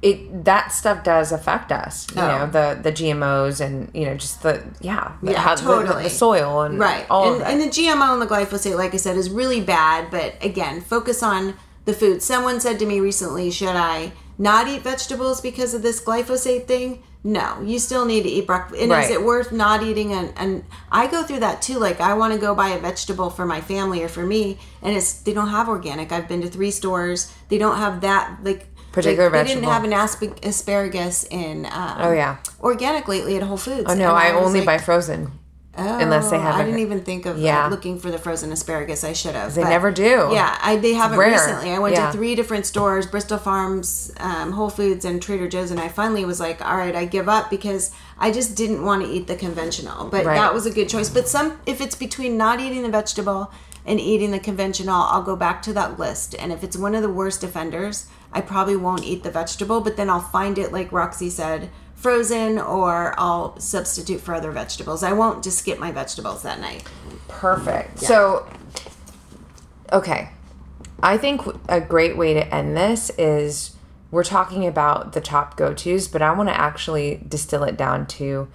it that stuff does affect us you oh. know the the gmos and you know just the yeah, yeah how, totally. the, the, soil and right. all and, and the gmo and the glyphosate like i said is really bad but again focus on the food. Someone said to me recently should i not eat vegetables because of this glyphosate thing? No you still need to eat breakfast. And right. is it worth not eating and and i go through that too like i want to go buy a vegetable for my family or for me and it's they don't have organic. I've been to three stores. They don't have that like particular like, vegetable. They didn't have an asp- asparagus in. Um, oh yeah. Organic lately at Whole Foods. Oh no, And I, only like, buy frozen. Oh, unless they have I didn't even think of Yeah. uh, looking for the frozen asparagus. I should have. They never do. Yeah, I, they haven't rare. recently. I went Yeah. to three different stores: Bristol Farms, um, Whole Foods, and Trader Joe's, and I finally was like, "All right, I give up," because I just didn't want to eat the conventional. But Right. that was a good choice. But some, if it's between not eating the vegetable and eating the conventional, I'll go back to that list. And if it's one of the worst offenders, I probably won't eat the vegetable. But then I'll find it, like Roxy said, frozen, or I'll substitute for other vegetables. I won't just skip my vegetables that night. Perfect. So, okay. I think a great way to end this is we're talking about the top go tos, but I want to actually distill it down to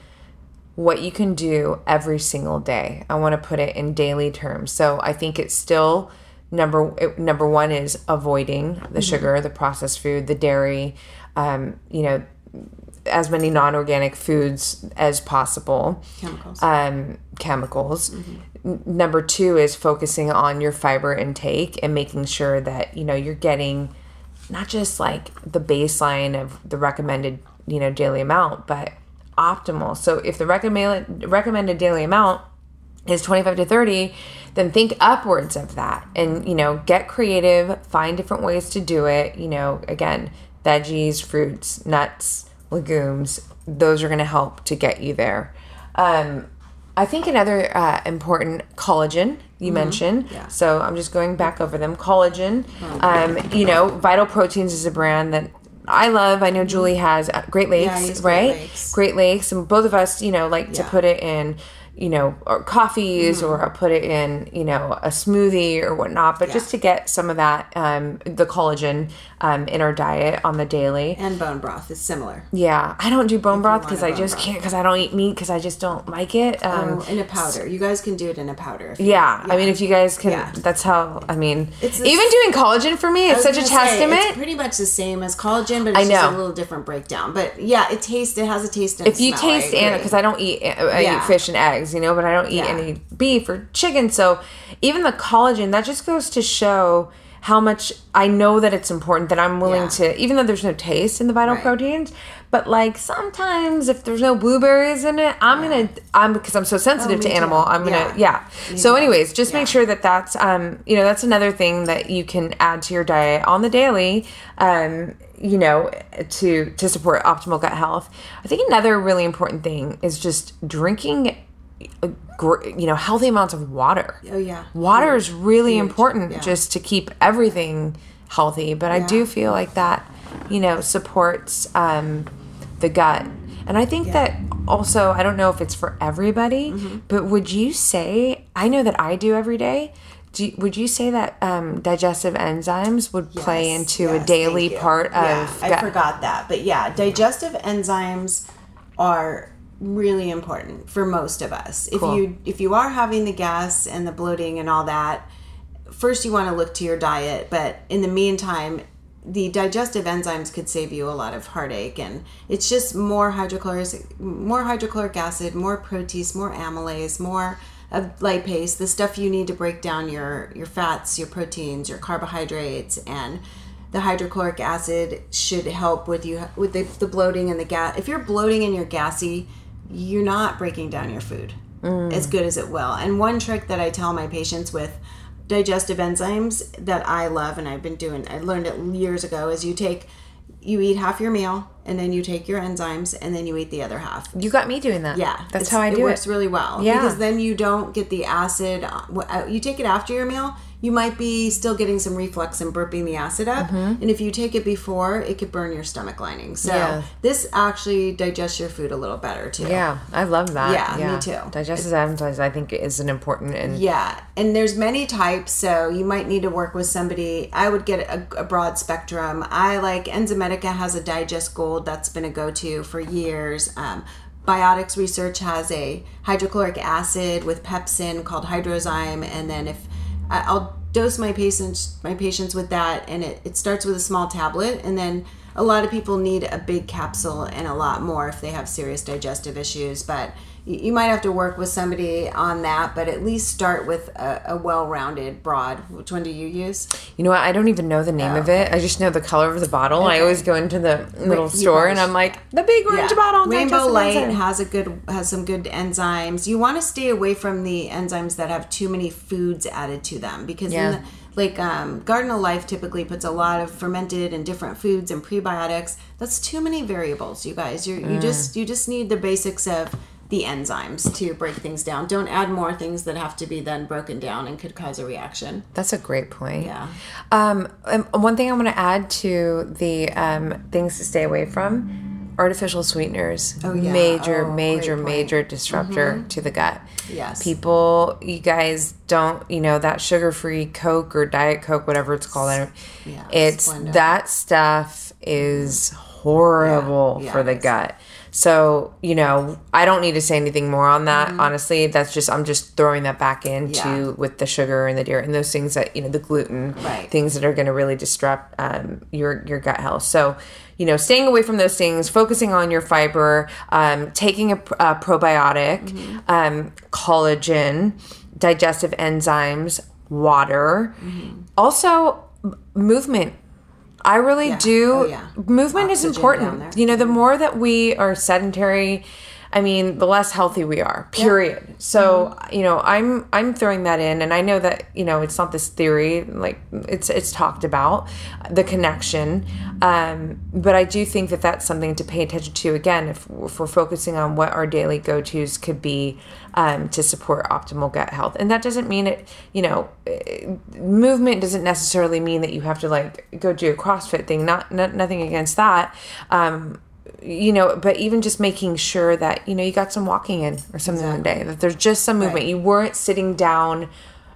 what you can do every single day. I want to put it in daily terms. So I think it's still number it, number one is avoiding the sugar, the processed food, the dairy, um, you know, as many non-organic foods as possible Chemicals. um, chemicals. N- number two is focusing on your fiber intake and making sure that you know you're getting not just like the baseline of the recommended you know daily amount, but optimal. So if the recommended recommended daily amount is 25 to 30 then think upwards of that and you know get creative find different ways to do it you know again veggies fruits nuts legumes those are going to help to get you there um, i think another uh, important collagen you mentioned Yeah. so i'm just going back over them collagen um, you know vital proteins is a brand that I love. I know Julie has uh, Great Lakes, I use Great right? Lakes. Great Lakes, and both of us, you know, like to put it in, you know, or coffees or put it in, you know, a smoothie or whatnot. But just to get some of that, um, the collagen um, in our diet on the daily. and bone broth is similar. Yeah, I don't do bone broth because I just broth. can't because I don't eat meat because I just don't like it. Um, Oh, in a powder. You guys can do it in a powder. if you- yeah, I mean, if you guys can, Yeah. that's how. I mean, It's even doing collagen for me, it's such a say, testament. it's pretty much the same as collagen, but it's I just a little different breakdown. But yeah, it tastes. It has a taste. And if you smell, I taste agree. because I don't eat I Yeah. eat fish and eggs, you know, but I don't eat Yeah. any beef or chicken. So even the collagen that just goes to show how much I know that it's important that I'm willing Yeah. to even though there's no taste in the vital Right. proteins, but like sometimes if there's no blueberries in it, I'm gonna I'm because I'm so sensitive Oh, to animal. too. I'm gonna Yeah. yeah. So anyways, just Yeah. make sure that that's um you know that's another thing that you can add to your diet on the daily. Um you know to to support optimal gut health. I think another really important thing is just drinking you know healthy amounts of water. Oh yeah. Water is really important Yeah. just to keep everything healthy, but I do feel like that, you know, supports um, the gut. And I think that also, I don't know if it's for everybody, Mm-hmm. but would you say, I know that I do every day. Do, would you say that um, digestive enzymes would play into yes, a daily part yeah, of I forgot that, but yeah, digestive enzymes are really important for most of us. If you if you are having the gas and the bloating and all that, first you want to look to your diet, but in the meantime, the digestive enzymes could save you a lot of heartache and it's just more hydrochloric more hydrochloric acid, more protease, more amylase, more of lipase, the stuff you need to break down your your fats, your proteins, your carbohydrates and the hydrochloric acid should help with you with the, the bloating and the gas. If you're bloating and you're gassy, you're not breaking down your food as good as it will. And one trick that I tell my patients with digestive enzymes that I love and I've been doing, I learned it years ago, is you take, you eat half your meal and then you take your enzymes and then you eat the other half. You got me doing that. Yeah, That's how I do it. works it. really well. Yeah. because then you don't get the acid. uh, uh, You take it after your meal. You might be still getting some reflux and burping the acid up. And if you take it before, it could burn your stomach lining. So Mm-hmm. Yeah. this actually digests your food a little better too. Yeah, I love that. Yeah, me too. Digestive enzymes, I think, is an important and Yeah, and there's many types, so you might need to work with somebody. I would get a, a broad spectrum. I like Enzymedica has a Digest Gold that's been a go-to for years. Um, Biotics Research has a hydrochloric acid with pepsin called Hydrozyme, and then if I'll dose my patients my patients with that, and it, it starts with a small tablet, and then a lot of people need a big capsule and a lot more if they have serious digestive issues. But you might have to work with somebody on that, but at least start with a, a well-rounded broad. Which one do you use? You know what? I don't even know the name oh, of it. I just know the color of the bottle. Okay. I always go into the little store and I'm like, the big orange yeah. bottle. Rainbow Light has a good has some good enzymes. You want to stay away from the enzymes that have too many foods added to them because yeah. the, like um, Garden of Life typically puts a lot of fermented and different foods and prebiotics. That's too many variables, you guys. you mm. you just you just need the basics of the enzymes to break things down. Don't add more things that have to be then broken down and could cause a reaction. That's a great point. Yeah. Um, one thing I want to add to the um, things to stay away from artificial sweeteners. Oh, yeah. Major, oh, major, major disruptor mm-hmm. to the gut. Yes. People, you guys don't, you know, that sugar free Coke or Diet Coke, whatever it's called. Yeah, it's Splenda. that stuff is horrible yeah, yeah, for the gut. So, you know, I don't need to say anything more on that. Mm-hmm. Honestly, that's just I'm just throwing that back into yeah. with the sugar and the dairy and those things that you know the gluten, right. things that are going to really disrupt um, your your gut health. So, you know, staying away from those things, focusing on your fiber, um, taking a, a probiotic, mm-hmm. um, collagen, digestive enzymes, water, mm-hmm. also movement I really yeah. do. Oh, yeah. Movement Oxygen is important. You know, the more that we are sedentary, I mean, the less healthy we are. Period. Yeah. So, mm-hmm. you know, I'm I'm throwing that in and I know that, you know, it's not this theory like it's it's talked about the connection. Um, but I do think that that's something to pay attention to again if, if we're focusing on what our daily go-tos could be um, to support optimal gut health. And that doesn't mean it, you know, movement doesn't necessarily mean that you have to like go do a CrossFit thing. Not, not nothing against that. Um, you know, but even just making sure that, you know, you got some walking in or something exactly. day, that there's just some movement. Right. You weren't sitting down,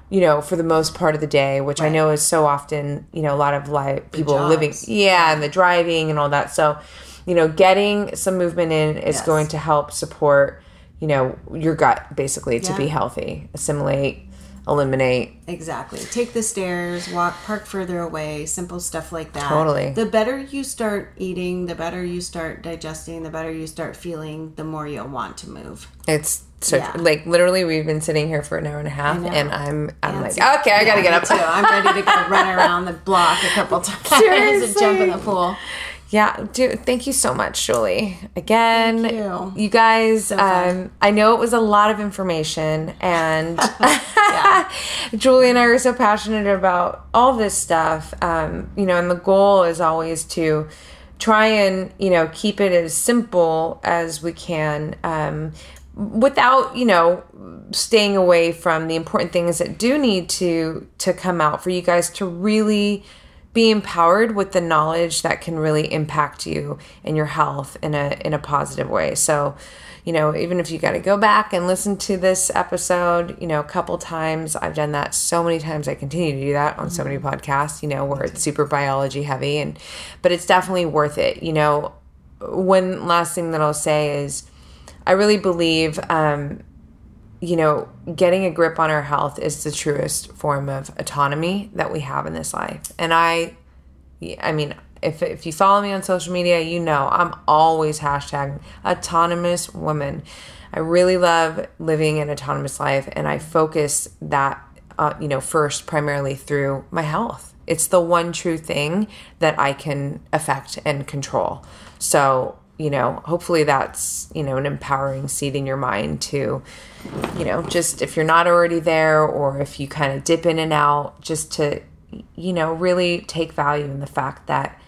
you know, for the most part of the day, which right. I know is so often, you know, a lot of like people living, yeah, and the driving and all that. So, you know, getting some movement in is yes. going to help support, you know, your gut basically to be healthy, assimilate, eliminate. Exactly. Take the stairs, walk, park further away, simple stuff like that. Totally. The better you start eating, the better you start digesting, the better you start feeling, the more you'll want to move. It's so yeah. like literally we've been sitting here for an hour and a half and I'm I'm like okay I gotta get up too. I'm ready to go run around the block a couple times and jump in the pool yeah, dude, thank you so much, Julie. Again, you. you. guys, so um, I know it was a lot of information, and Julie and I are so passionate about all this stuff. Um, you know, and the goal is always to try and you know keep it as simple as we can, um, without you know staying away from the important things that do need to to come out for you guys to really be empowered with the knowledge that can really impact you and your health in a in a positive way. So, you know, even if you got to go back and listen to this episode, you know, a couple times, I've done that so many times. I continue to do that on so many mm-hmm. podcasts, you know, where it's super biology heavy and but it's definitely worth it. You know, one last thing that I'll say is I really believe um you know, getting a grip on our health is the truest form of autonomy that we have in this life. And I, I mean, if, if you follow me on social media, you know I'm always hashtag autonomous woman. I really love living an autonomous life, and I focus that, uh, you know, first primarily through my health. It's the one true thing that I can affect and control. So, you know, hopefully that's, you know, an empowering seed in your mind to you know, just if you're not already there or if you kind of dip in and out, just to, you know, really take value in the fact that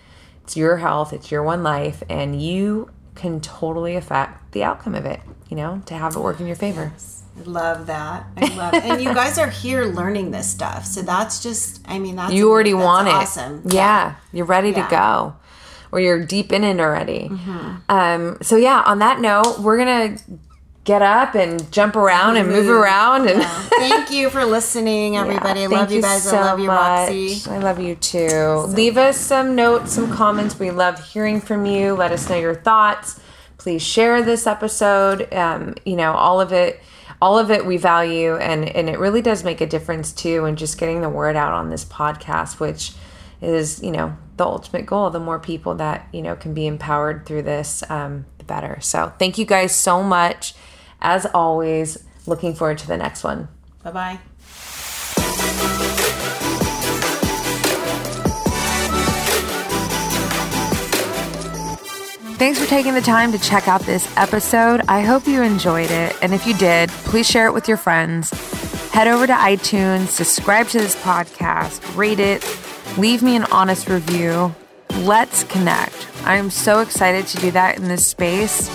it's your health, it's your one life, and you can totally affect the outcome of it, you know, to have it work in your favor. Yes. I love that. I love it. And you guys are here learning this stuff. So that's just, I mean, that's you already that's want it. Awesome. Yeah. yeah. You're ready yeah. to go or you're deep in it already. Mm-hmm. Um, so yeah, on that note, we're going to get up and jump around and move around. And yeah. thank you for listening, everybody. Yeah, I love you guys. So I love you, Roxy. I love you too. So Leave us some notes, some comments. We love hearing from you. Let us know your thoughts. Please share this episode. Um, you know, all of it all of it we value and and it really does make a difference too and just getting the word out on this podcast which is you know the ultimate goal. The more people that, you know, can be empowered through this, um, the better. So thank you guys so much. As always, looking forward to the next one. Bye bye. Thanks for taking the time to check out this episode. I hope you enjoyed it. And if you did, please share it with your friends. Head over to iTunes, subscribe to this podcast, rate it, leave me an honest review. Let's connect. I am so excited to do that in this space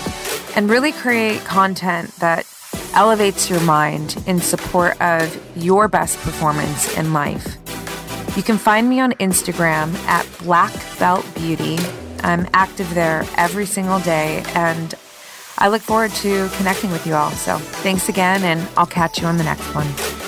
and really create content that elevates your mind in support of your best performance in life. You can find me on Instagram at Black Belt Beauty I'm active there every single day, and I look forward to connecting with you all. So thanks again, and I'll catch you on the next one.